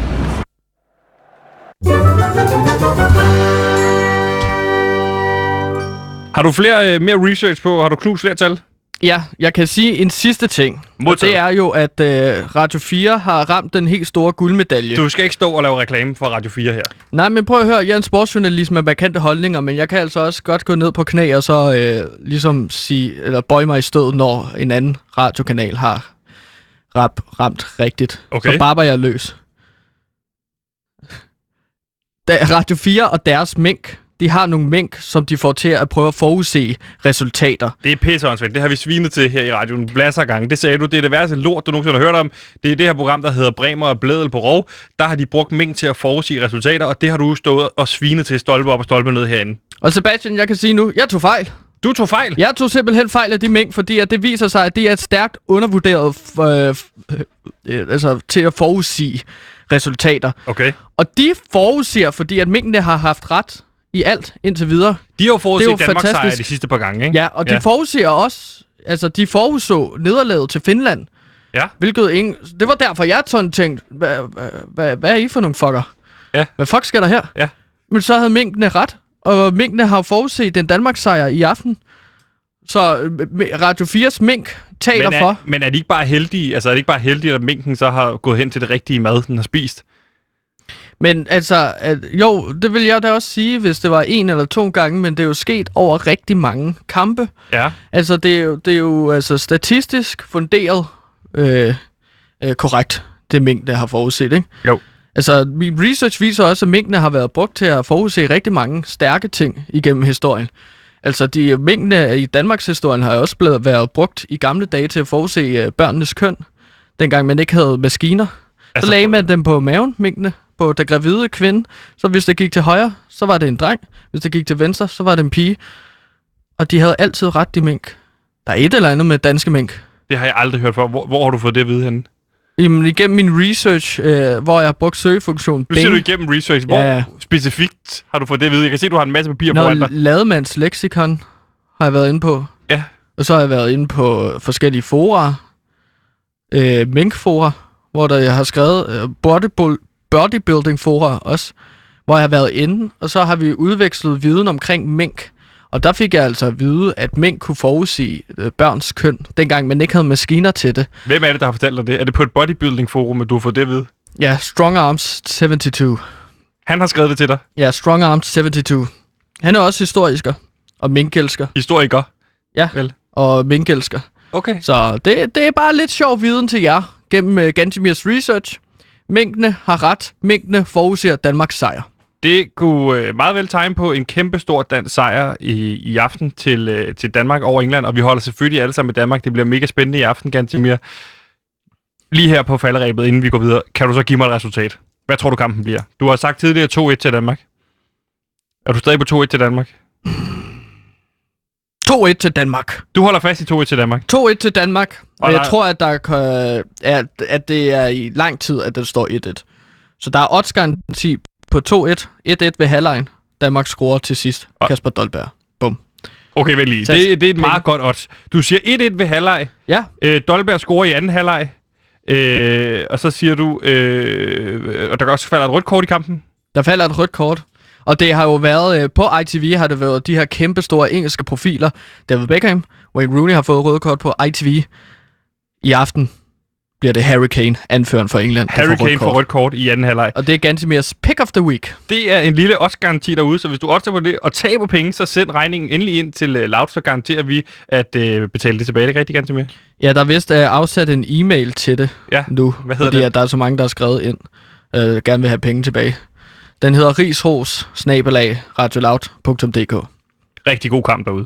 Har du flere øh, mere research på? Har du knust flere tal? Ja, jeg kan sige en sidste ting. Og det er jo, at øh, Radio 4 har ramt den helt store guldmedalje. Du skal ikke stå og lave reklame for Radio 4 her. Nej, men prøv at høre, jeg er en sportsjournalist med markante holdninger, men jeg kan altså også godt gå ned på knæ og så øh, ligesom sige, eller bøje mig i stødet, når en anden radiokanal har rap, ramt rigtigt. Okay. Så barber jeg løs. Da Radio 4 og deres mink, de har nogle mink, som de får til at prøve at forudse resultater. Det er pisseåndsvægt. Det har vi svinet til her i radioen blasser gange. Det sagde du, det er det værste lort, du nogensinde har hørt om. Det er det her program, der hedder Bremer og Blædel på Rov. Der har de brugt mængd til at forudsige resultater, og det har du stået og svinet til stolpe op og stolpe ned herinde. Og Sebastian, jeg kan sige nu, jeg tog fejl. Du tog fejl. Jeg tog simpelthen fejl af de mink, fordi at det viser sig, at det er et stærkt undervurderet øh, øh, altså, til at forudsige resultater. Okay. Og de forudsiger, fordi at minkene har haft ret i alt indtil videre. De har jo forudset Danmarks sejr de sidste par gange, ikke? Ja, og de ja. forudsiger også, altså de forudså nederlaget til Finland. Ja. Hvilket ingen, det var derfor, jeg sådan tænkte, hvad, hvad, hvad, er I for nogle fucker? Ja. Hvad fuck sker der her? Ja. Men så havde minkene ret, og minkene har forudset den Danmarks sejr i aften. Så øh, Radio 4's mink taler men, for. er, men er de ikke bare heldige, altså er det ikke bare heldigt, at minken så har gået hen til det rigtige mad, den har spist? Men altså, at, jo, det vil jeg da også sige, hvis det var en eller to gange, men det er jo sket over rigtig mange kampe. Ja. Altså, det er jo, det er jo altså, statistisk funderet øh, øh, korrekt, det mængde har forudset, ikke? Jo. Altså, min research viser også, at mængdene har været brugt til at forudse rigtig mange stærke ting igennem historien. Altså, de mængdene i Danmarks historien har også blevet været brugt i gamle dage til at forudse øh, børnenes køn. dengang man ikke havde maskiner. Altså- så lagde man dem på maven, minkene, på den gravide kvinde. Så hvis det gik til højre, så var det en dreng. Hvis det gik til venstre, så var det en pige. Og de havde altid ret, de mink. Der er et eller andet med danske mink. Det har jeg aldrig hørt før. Hvor, hvor har du fået det at vide henne? Jamen, igennem min research, øh, hvor jeg har brugt søgefunktionen Nu siger du igennem research. Hvor Ja, specifikt har du fået det at vide? Jeg kan se, du har en masse papir Når foran dig. Lademands leksikon har jeg været inde på. Ja. Og så har jeg været inde på forskellige fora. Øh, minkfora, hvor der jeg har skrevet øh, bodybuil- bodybuilding fora også, hvor jeg har været inde, og så har vi udvekslet viden omkring mink. Og der fik jeg altså at vide, at mink kunne forudsige øh, børns køn, dengang man ikke havde maskiner til det. Hvem er det, der har fortalt dig det? Er det på et bodybuilding-forum, at du har fået det at vide? Ja, Strong Arms 72. Han har skrevet det til dig. Ja, Strong Arms 72. Han er også historiker og minkelsker. Historiker. Ja, Vel. og minkelsker. Okay. Så det, det er bare lidt sjov viden til jer gennem uh, Gantemirs research. Mængdene har ret. Mængdene forudser Danmarks sejr. Det kunne øh, meget vel tegne på en kæmpe stor dansk sejr i, i aften til, øh, til Danmark over England, og vi holder selvfølgelig alle sammen med Danmark. Det bliver mega spændende i aften, Gantimir. Lige her på falderæbet, inden vi går videre, kan du så give mig et resultat? Hvad tror du kampen bliver? Du har sagt tidligere 2-1 til Danmark. Er du stadig på 2-1 til Danmark? 2-1 til Danmark. Du holder fast i 2-1 til Danmark. 2-1 til Danmark. Og Og jeg tror, at, der, kan- at, at det er i lang tid, at det står 1-1. Så der er oddsgaranti på 2-1. 1-1 ved halvlejen. Danmark scorer til sidst. Og- Kasper Dolberg. Bum. Okay, vel lige. Det, det er et meget godt odds. Du siger 1-1 ved halvleg. Ja, Øh, Dolberg scorer i anden halvleg. Øh, og så siger du, øh, og der også falde et rødt kort i kampen. der falder et rødt kort. Og det har jo været, øh, på ITV har det været de her kæmpe store engelske profiler. David Beckham, Wayne Rooney har fået rødt kort på ITV. I aften bliver det Harry Kane, anføreren for England. Harry rødt Kane får kort. rødt kort i anden halvleg. Og det er Gantemirs pick of the week. Det er en lille oddsgaranti derude, så hvis du oddser på det og taber penge, så send regningen endelig ind til uh, Loud, så garanterer vi at uh, betale det tilbage. Det er ikke rigtigt, ganske mere. Ja, der er vist uh, afsat en e-mail til det Ja, nu, hvad hedder fordi den? At der er så mange, der har skrevet ind, uh, gerne vil have penge tilbage. Den hedder risros snabelag radioloud.dk. Rigtig god kamp derude.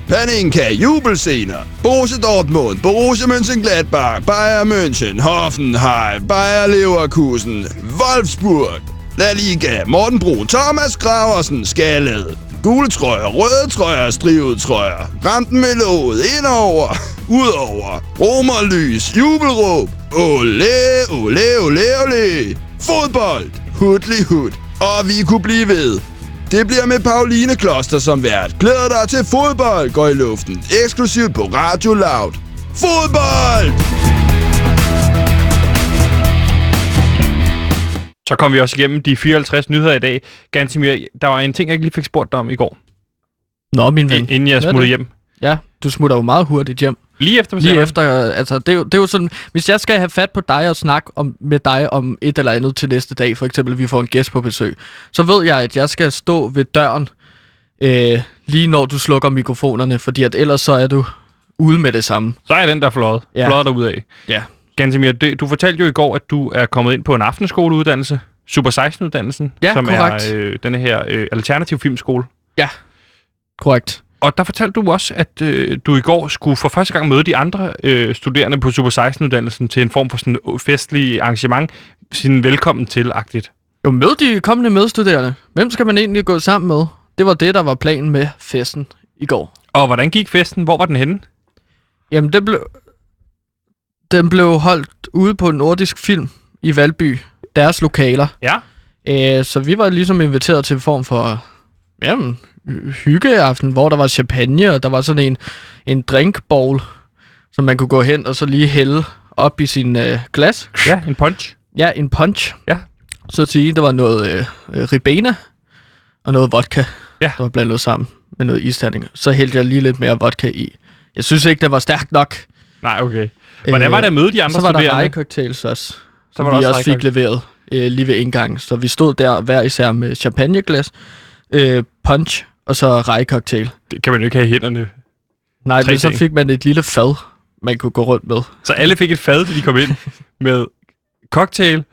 Paninka, jubelscener. Borussia Dortmund, Borussia Mönchengladbach, Bayern München, Hoffenheim, Bayer Leverkusen, Wolfsburg. La Liga, Morten Brun, Thomas Graversen, Skallet. Gule trøjer, røde trøjer, strivet trøjer. Ramten med låget, indover, udover. Romerlys, jubelråb. Ole, ole, ole, ole. Fodbold, hudlig hud. Og vi kunne blive ved. Det bliver med Pauline Kloster som vært. Glæder dig til fodbold går i luften. Eksklusivt på Radio Loud. Fodbold! Så kom vi også igennem de 54 nyheder i dag. Gansimir, der var en ting, jeg ikke lige fik spurgt dig om i går, Nå, min ven. inden jeg smuttede hjem. Ja, du smutter jo meget hurtigt hjem. Lige efter Lige Lige efter, altså, det er, jo, det er jo sådan, hvis jeg skal have fat på dig og snakke om, med dig om et eller andet til næste dag, for eksempel, vi får en gæst på besøg, så ved jeg, at jeg skal stå ved døren, øh, lige når du slukker mikrofonerne, fordi at ellers så er du ude med det samme. Så er den, der er fløjet. Ja. Ja. Fløjet derudad. Ja. Gansimir, det, du fortalte jo i går, at du er kommet ind på en aftenskoleuddannelse. Super 16-uddannelsen. Ja, som korrekt. er øh, denne her øh, alternativ filmskole. Korrekt. Og der fortalte du også, at øh, du i går skulle for første gang møde de andre øh, studerende på Super 16-uddannelsen til en form for sådan festlig arrangement. Sin velkommen til-agtigt. Jo, mød de kommende medstuderende. Hvem skal man egentlig gå sammen med? Det var det, der var planen med festen i går. Og hvordan gik festen? Hvor var den henne? Jamen, det blev... Den blev holdt ude på Nordisk Film i Valby. Deres lokaler. Ja. Øh, så vi var ligesom inviteret til en form for jamen, hyggeaften, hvor der var champagne, og der var sådan en, en drinkbowl, som man kunne gå hen og så lige hælde op i sin øh, glas. Ja, en punch. Ja, en punch. Ja. Så at sige, der var noget øh, øh, ribena og noget vodka, Ja. der var blandet sammen med noget isterning. Så hældte jeg lige lidt mere vodka i. Jeg synes ikke, det var stærkt nok. Nej, okay. Hvordan var det at møde de andre Så var der studerende? rejcocktails også, Så som var der vi også også fik leveret øh, lige ved indgangen. Så vi stod der hver især med champagneglas, øh, punch og så rejcocktail. Det kan man jo ikke have i hænderne. Nej, Tre men så fik man et lille fad, man kunne gå rundt med. Så alle fik et fad, da de kom ind *laughs* med cocktail,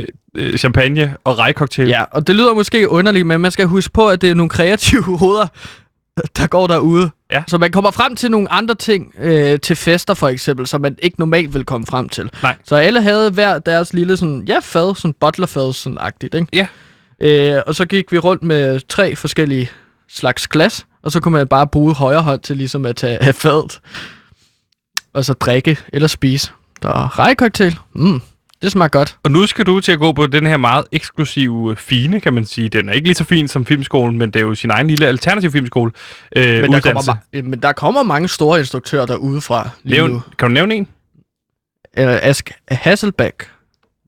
øh, øh, champagne og rejcocktail. Ja, og det lyder måske underligt, men man skal huske på, at det er nogle kreative *laughs* hoveder, der går derude. Ja. Så man kommer frem til nogle andre ting, øh, til fester for eksempel, som man ikke normalt vil komme frem til. Nej. Så alle havde hver deres lille sådan, ja, fad, sådan butlerfad, sådan agtigt, ikke? Ja. Øh, og så gik vi rundt med tre forskellige slags glas, og så kunne man bare bruge højre hånd til ligesom at tage af fadet. Og så drikke eller spise. Der er rejcocktail. Mm, det smager godt. Og nu skal du til at gå på den her meget eksklusive, øh, fine, kan man sige. Den er ikke lige så fin som filmskolen, men det er jo sin egen lille alternativ filmskole. Øh, Men der, uddannelse. kommer, ma- men der kommer mange store instruktører derude fra lige Nævn, nu. kan du nævne en? Øh, Ask Hasselbeck,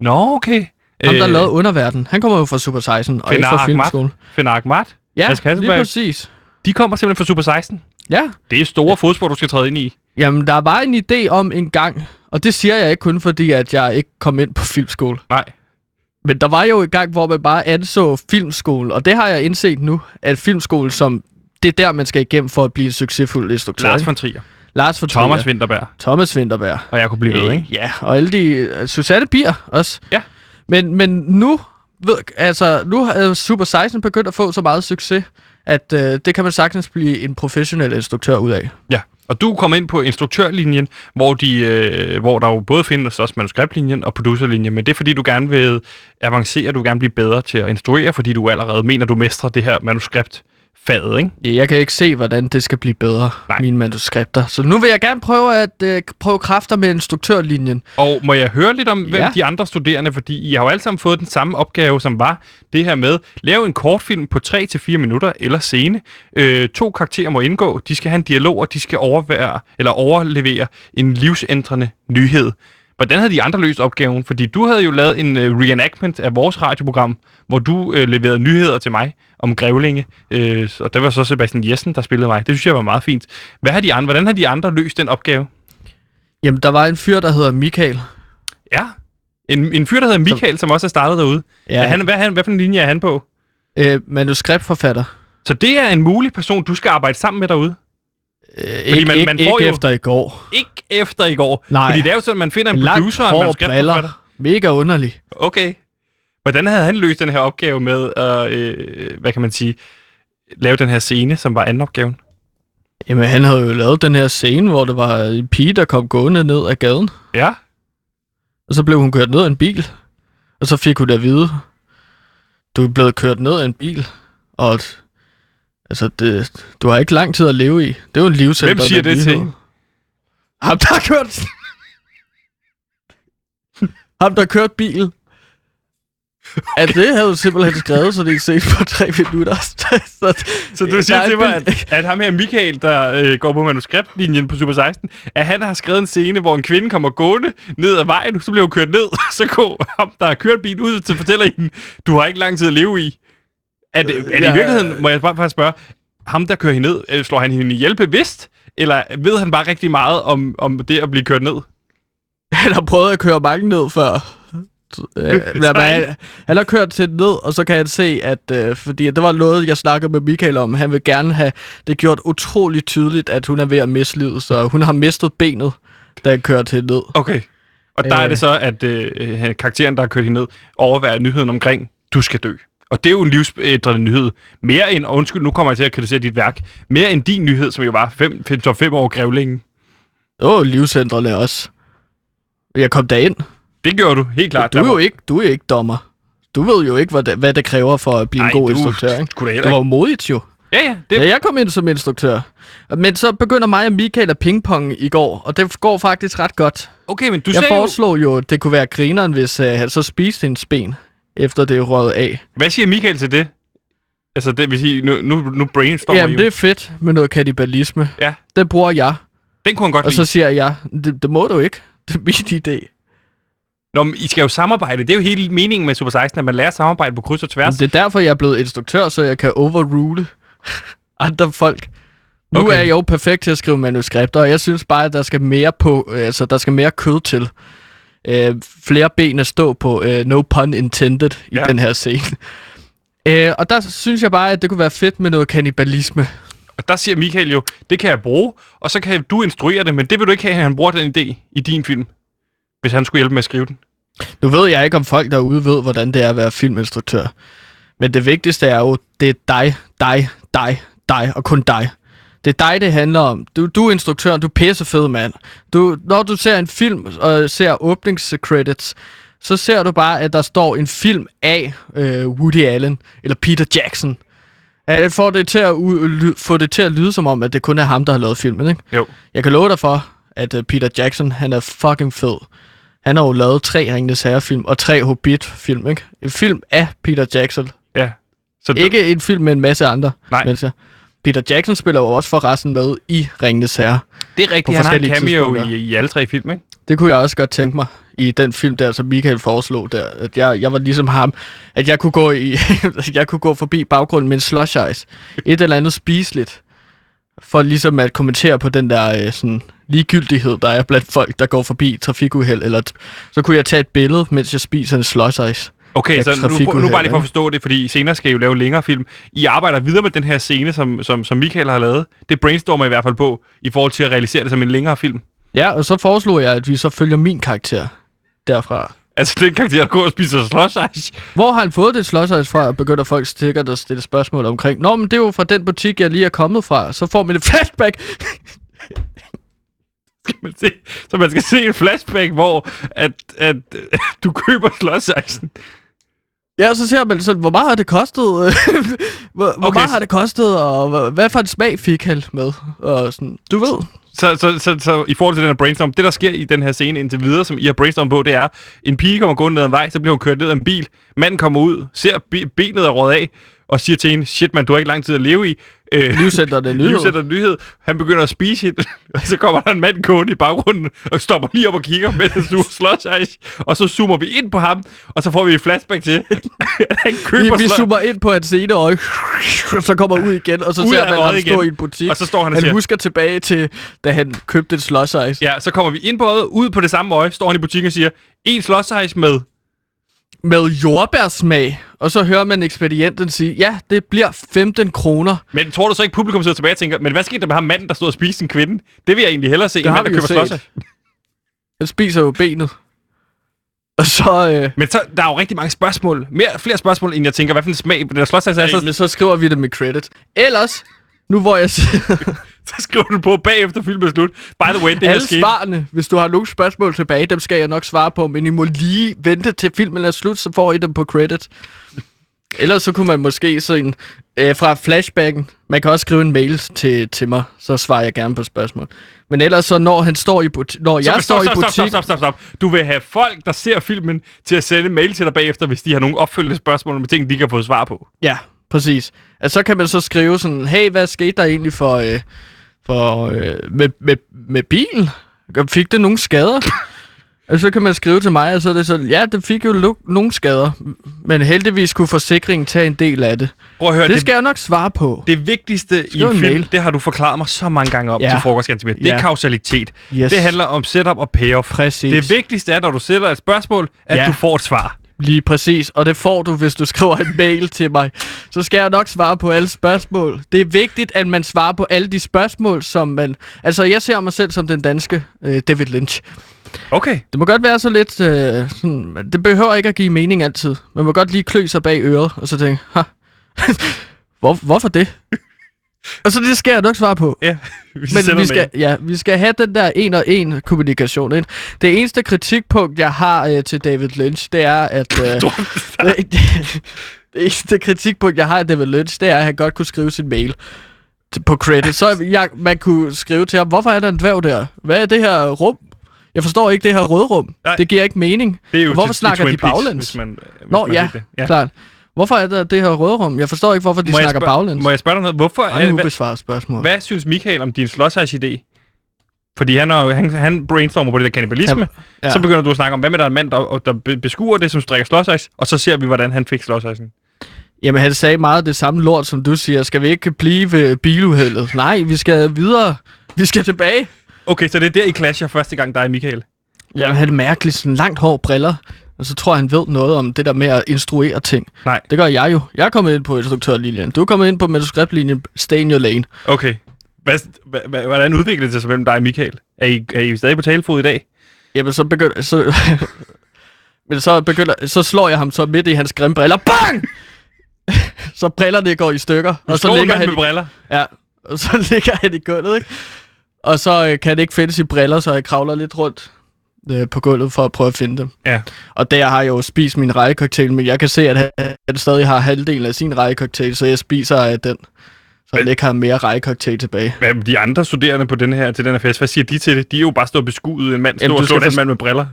Nå, okay. ham der lavede Underverden, han kommer jo fra Super 16 og ikke fra Ahmad. Filmskole. Fenar Ahmad. Ja, Ask lige Hasselbeck. præcis. De kommer simpelthen fra Super 16. Ja, Det er store fodspor, du skal træde ind i. jamen der var en idé om en gang, og det siger jeg ikke kun fordi, at jeg ikke kom ind på filmskole. Nej. Men der var jo en gang, hvor man bare anså filmskole, og det har jeg indset nu, at filmskole som, det er der, man skal igennem for at blive en succesfuld instruktør. Lars ikke? von Trier. Lars von Trier. Thomas Winterberg. Thomas Winterberg. Og jeg kunne blive ved, ikke? Øh, ja, og alle de... Uh, Susanne Bier også. Ja. Men, men nu, ved, altså, nu er Super 16 begyndt at få så meget succes, at øh, det kan man sagtens blive en professionel instruktør ud af. Ja, og du kommer ind på instruktørlinjen, hvor, de, øh, hvor der jo både findes også manuskriptlinjen og producerlinjen, men det er fordi, du gerne vil avancere, du vil gerne blive bedre til at instruere, fordi du allerede mener, du mestrer det her manuskript faget, ikke? Jeg kan ikke se, hvordan det skal blive bedre, Nej. Mine manuskripter. Så nu vil jeg gerne prøve at uh, prøve kræfter med instruktørlinjen. Og må jeg høre lidt om, hvem Ja. de andre studerende, fordi I har jo alle sammen fået den samme opgave, som var det her med, lave en kortfilm på 3-4 minutter eller scene. Øh, to karakterer må indgå, de skal have en dialog, og de skal overvære, eller overlevere en livsændrende nyhed. Hvordan havde de andre løst opgaven? Fordi du havde jo lavet en uh, reenactment af vores radioprogram, hvor du uh, leverede nyheder til mig om Grævlinge, øh, og der var så Sebastian Jessen, der spillede mig. Det synes jeg var meget fint. Hvad har de andre, hvordan har de andre løst den opgave? Jamen, der var en fyr, der hedder Michael. Ja. En, en fyr, der hedder Michael, som også er startet derude. Ja. Er han, hvad, han, hvad for en linje er han på? Øh, manuskriptforfatter. Så det er en mulig person, du skal arbejde sammen med derude. Øh, ikke, man- ikke, man ikke får jo- efter i går. Ikke efter i går. Nej. Fordi det er jo sådan, man finder en Langt producer og en manuskriptforfatter. Mega underlig. Okay. Hvordan havde han løst den her opgave med at, øh, hvad kan man sige, lave den her scene, som var anden opgaven? Jamen, han havde jo lavet den her scene, hvor der var en pige, der kom gående ned ad gaden. Ja. Og så blev hun kørt ned af en bil. Og så fik hun at vide, du er blevet kørt ned af en bil. Og altså, det, du har ikke lang tid at leve i. Det er jo en livsændrende Hvem siger det til? Ham, der har kørt... Ham, der har kørt bil. *laughs* At det havde du simpelthen skrevet, så det ikke set på tre minutter. *laughs* så, Så du siger er til mig, at, at ham her Michael, der øh, går på manuskriptlinjen på Super 16, at han har skrevet en scene, hvor en kvinde kommer gående ned ad vejen, så bliver hun kørt ned, *laughs* så går ham, der har kørt bilen ud til fortæller hende, du har ikke lang tid at leve i. Er det, er det i Ja. virkeligheden, må jeg bare, bare spørge, ham der kører hende ned, øh, slår han hende ihjel bevidst, eller ved han bare rigtig meget om, om det at blive kørt ned? *laughs* Han har prøvet at køre mange ned før. *laughs* Øh, han, han har kørt til ned, og så kan han se, at øh, fordi det var noget, jeg snakkede med Michael om. Han vil gerne have det gjort utroligt tydeligt, at hun er ved at miste livet, så hun har mistet benet, da han kører til ned. Okay. Og der Øh. er det så, at øh, karakteren, der har kørt hende ned, overværer nyheden omkring, du skal dø. Og det er jo en livsændrende nyhed. Mere end, og undskyld, nu kommer jeg til at kritisere dit værk, mere end din nyhed, som jo var 5 fem, så fem år grævlingen. Åh, oh, livscentrene også. Jeg kom derind. Det gjorde du, helt klart. Du er Der jo ikke, du er ikke dommer. Du ved jo ikke, hvad det, hvad det kræver for at blive Ej, en god du instruktør, ikke? skulle heller Det var jo modigt jo. Ja, ja. Det, Ja, jeg kom ind som instruktør. Men så begynder mig og Michael at pingpong i går, og det går faktisk ret godt. okay, men du jeg jo, foreslog jo, at det kunne være grineren, hvis uh, han så spiste hendes ben, efter det er røget af. hvad siger Michael til det? Altså, det vil sige, nu, nu, nu brainstormer Jamen, I det er fedt med noget kannibalisme. Ja. Det bruger jeg. Den kunne han godt Og lide. så siger jeg, det, det må du ikke. *laughs* Det er min idé. Nå, men I skal jo samarbejde. Det er jo hele meningen med Super 16, at man lærer at samarbejde på kryds og tværs. Det er derfor, jeg er blevet instruktør, så jeg kan overrule *laughs* andre folk. Nu Okay. okay. er jeg jo perfekt til at skrive manuskripter, og jeg synes bare, at der skal mere på, øh, altså der skal mere kød til. Øh, flere ben at stå på, øh, no pun intended, i Ja. den her scene. Øh, og der synes jeg bare, at det kunne være fedt med noget kannibalisme. Og der siger Michael jo, det kan jeg bruge, og så kan du instruere det, men det vil du ikke have, at han bruger den idé i din film, hvis han skulle hjælpe med at skrive den. Nu ved jeg ikke, om folk derude ved, hvordan det er at være filminstruktør. Men det vigtigste er jo, det er dig, dig, dig, dig og kun dig. Det er dig, det handler om. Du, du er instruktøren, du er pissefed, mand. Du, når du ser en film og ser åbningscredits, så ser du bare, at der står en film af øh, Woody Allen eller Peter Jackson. At får det til at, få det til at lyde som om, at det kun er ham, der har lavet filmen, ikke? Jo. Jeg kan love dig for, at uh, Peter Jackson, han er fucking fed. Han har jo lavet tre Ringenes Herre-film og tre Hobbit-film, ikke? En film af Peter Jackson. Ja. Så du- Ikke en film med en masse andre Nej. mennesker. Peter Jackson spiller jo også forresten med i Ringenes Herre. det er rigtigt, han har en cameo i, i alle tre film, ikke? Det kunne jeg også godt tænke mig i den film der, som Michael foreslog der. At jeg, jeg var ligesom ham. At jeg kunne gå, i, *laughs* jeg kunne gå forbi baggrunden med en slush ice. Et eller andet spiseligt. For ligesom at kommentere på den der øh, sådan, ligegyldighed, der er blandt folk, der går forbi trafikuheld. Eller så kunne jeg tage et billede, mens jeg spiser en slush ice. Okay, så nu, nu bare lige for at forstå det, fordi senere skal I jo lave længere film. I arbejder videre med den her scene, som, som, som Michael har lavet. Det brainstormer I i hvert fald på, i forhold til at realisere det som en længere film. Ja, og så foreslog jeg, at vi så følger min karakter derfra. Altså, den karakter, der går og spiser ice. Hvor har han fået det ice fra, begynder folk sikkert at stille spørgsmål omkring. Nå, men det er jo fra den butik, jeg lige er kommet fra. Så får man et *laughs* flashback. Man se, så man skal se en flashback, hvor at, at, øh, du køber slush Ja, så ser man sådan, hvor meget har det kostet? *laughs* hvor, hvor Okay, meget så- har det kostet, og hvad, for en smag fik han med? Og sådan, du ved. Så, så, så, så i forhold til den her brainstorm, det der sker i den her scene indtil videre, som I har brainstorm på, det er, en pige kommer gående ned ad en vej, så bliver hun kørt ned af en bil. Manden kommer ud, ser be- benet er rådet af, og siger til hende, shit man, du har ikke lang tid at leve i. Øh, Livscenter det nyhed. Livsætter nyhed. Han begynder at spise hende, *laughs* og så kommer der en mand gående i baggrunden, og stopper lige op og kigger, mens han suger slush ice. Og så zoomer vi ind på ham, og så får vi et flashback til, *laughs* at han Vi, køber vi slush- zoomer ind på hans ene øje, og så kommer ud igen, og så Ud ser man ham stå i en butik. Og så står han han siger- husker tilbage til, da han købte et ice. Ja, så kommer vi ind på øjet, ud på det samme øje, står han i butikken og siger, en ice med Med jordbærsmag. Og så hører man ekspedienten sige, ja, det bliver 15 kroner. Men tror du så ikke, publikum sidder tilbage og tænker, men hvad skete der med ham manden, der stod og spiste en kvinde? Det vil jeg egentlig hellere se, Det end mand, der køber set. slås Han spiser jo benet. Og så... Øh, Men så, der er jo rigtig mange spørgsmål. Mere, flere spørgsmål, end jeg tænker, hvad for en smag på den der slås er. Så, men så skriver vi det med credit. Ellers, nu hvor jeg *laughs* så skriver du på bagefter filmen er slut. By the way, det her Alle skete. svarene, hvis du har nogle spørgsmål tilbage, dem skal jeg nok svare på, men I må lige vente til filmen er slut, så får I dem på credit. Ellers så kunne man måske sådan, øh, fra flashbacken, man kan også skrive en mail til, til mig, så svarer jeg gerne på spørgsmål. Men ellers så, når han står i butik, når jeg Så, står stop, i stop, butik, stop, stop, stop, stop. Du vil have folk, der ser filmen, til at sende en mail til dig bagefter, hvis de har nogle opfølgende spørgsmål med ting, de kan få svar på. Ja, præcis. Altså, så kan man så skrive sådan, hey, hvad skete der egentlig for, øh, for øh, med, med, med bilen? Fik det nogle skader? og så kan man skrive til mig, og så er det sådan, ja, det fik jo nogle skader, men heldigvis kunne forsikringen tage en del af det. Prøv at høre, Det skal jeg nok svare på. Det vigtigste i Skriv en en film, mail. det har du forklaret mig så mange gange op Ja. til frokostganske Det er Ja. kausalitet. Yes. Det handler om setup og payoff. Præcis. Det vigtigste er, når du sætter et spørgsmål, at Ja. du får et svar. Lige præcis, og det får du, hvis du skriver en mail til mig. Så skal jeg nok svare på alle spørgsmål. Det er vigtigt, at man svarer på alle de spørgsmål, som man... Altså, jeg ser mig selv som den danske øh, David Lynch. Okay. Det må godt være så lidt... Øh, sådan, det behøver ikke at give mening altid. Man må godt lige klø sig bag øret, og så tænke, ha, *laughs* Hvor, hvorfor det? Og så det skal jeg nok svare på. Ja, vi Men vi skal, ja, vi skal have den der en og en kommunikation ind. Det eneste kritikpunkt, jeg har øh, til David Lynch, det er, at... *laughs* Øh, det, *laughs* det eneste kritikpunkt, jeg har af David Lynch, det er, at han godt kunne skrive sin mail til- på credit. Så jeg, man kunne skrive til ham, hvorfor er der en dværg der? Hvad er det her rum? Jeg forstår ikke det her rødrum. Nej. Det giver ikke mening. Det er jo Hvorfor til- snakker til de baglæns? Hvis man, hvis Nå man ja, det. ja, klart. Hvorfor er der det her rødrum? Jeg forstår ikke, hvorfor de Må snakker baglæns. Må jeg spørge dig noget? Hvorfor er, hvad, ubesvarede spørgsmål. hvad synes Michael om din slåsage idé Fordi han, er, han, han brainstormer på det der kannibalisme. Ja. Så begynder du at snakke om, hvad med der er en mand, der, der be- beskuer det, som strikker slåsejs, og så ser vi, hvordan han fik slåsejsen. Jamen, han sagde meget det samme lort, som du siger. Skal vi ikke blive ved biluheldet? Nej, vi skal videre. Vi skal tilbage. Okay, så det er der, I clasher første gang, der er Michael. Jamen, han er mærkeligt sådan langt hår briller. Og så tror jeg, han ved noget om det der med at instruere ting. Nej. Det gør jeg jo. Jeg er kommet ind på instruktørlinjen. Du er kommet ind på manuskriptlinjen. Stay in your lane. Okay. Hvad, hva- hva- hvordan udvikler det sig mellem dig og Michael? Er I, er I stadig på talefod i dag? Jamen, så begynder... Så, *laughs* men så, begynder, så slår jeg ham så midt i hans grimme briller. Bang! *laughs* så brillerne går i stykker. Du og så ligger han, med briller. Ja, og så *laughs* ligger han i gulvet, ikke? Og så øh, kan han ikke finde sine briller, så jeg kravler lidt rundt øh, på gulvet for at prøve at finde dem. Ja. Og der har jeg jo spist min rejecocktail, men jeg kan se, at han, stadig har halvdelen af sin rejecocktail, så jeg spiser af den. Så han ikke har mere rejecocktail tilbage. Hvad de andre studerende på den her, til den her fest, hvad siger de til det? De er jo bare stået og beskuet en mand, stå Jamen, og du slå skal den forst- mand med briller.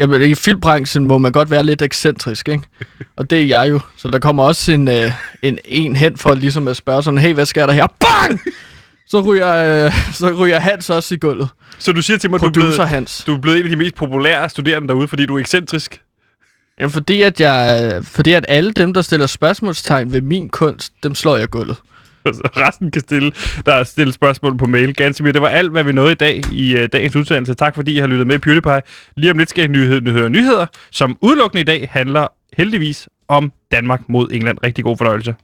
Jamen, i filmbranchen må man godt være lidt ekscentrisk, ikke? *laughs* Og det er jeg jo. Så der kommer også en, øh, en, en hen for ligesom at spørge sådan, hey, hvad sker der her? Bang! Så ryger, øh, så ryger Hans også i gulvet. Så du siger til mig, at du er, blevet, Hans. du er blevet en af de mest populære studerende derude, fordi du er ekscentrisk. Jamen, fordi at, jeg, fordi at alle dem, der stiller spørgsmålstegn ved min kunst, dem slår jeg gulvet. *laughs* Resten kan stille, der er stillet spørgsmål på mail. Ganske mere. Det var alt, hvad vi nåede i dag i uh, dagens udsendelse. Tak fordi I har lyttet med i PewDiePie. Lige om lidt skal I nyhed, nyheder, nyheder, som udelukkende i dag handler heldigvis om Danmark mod England. Rigtig god fornøjelse.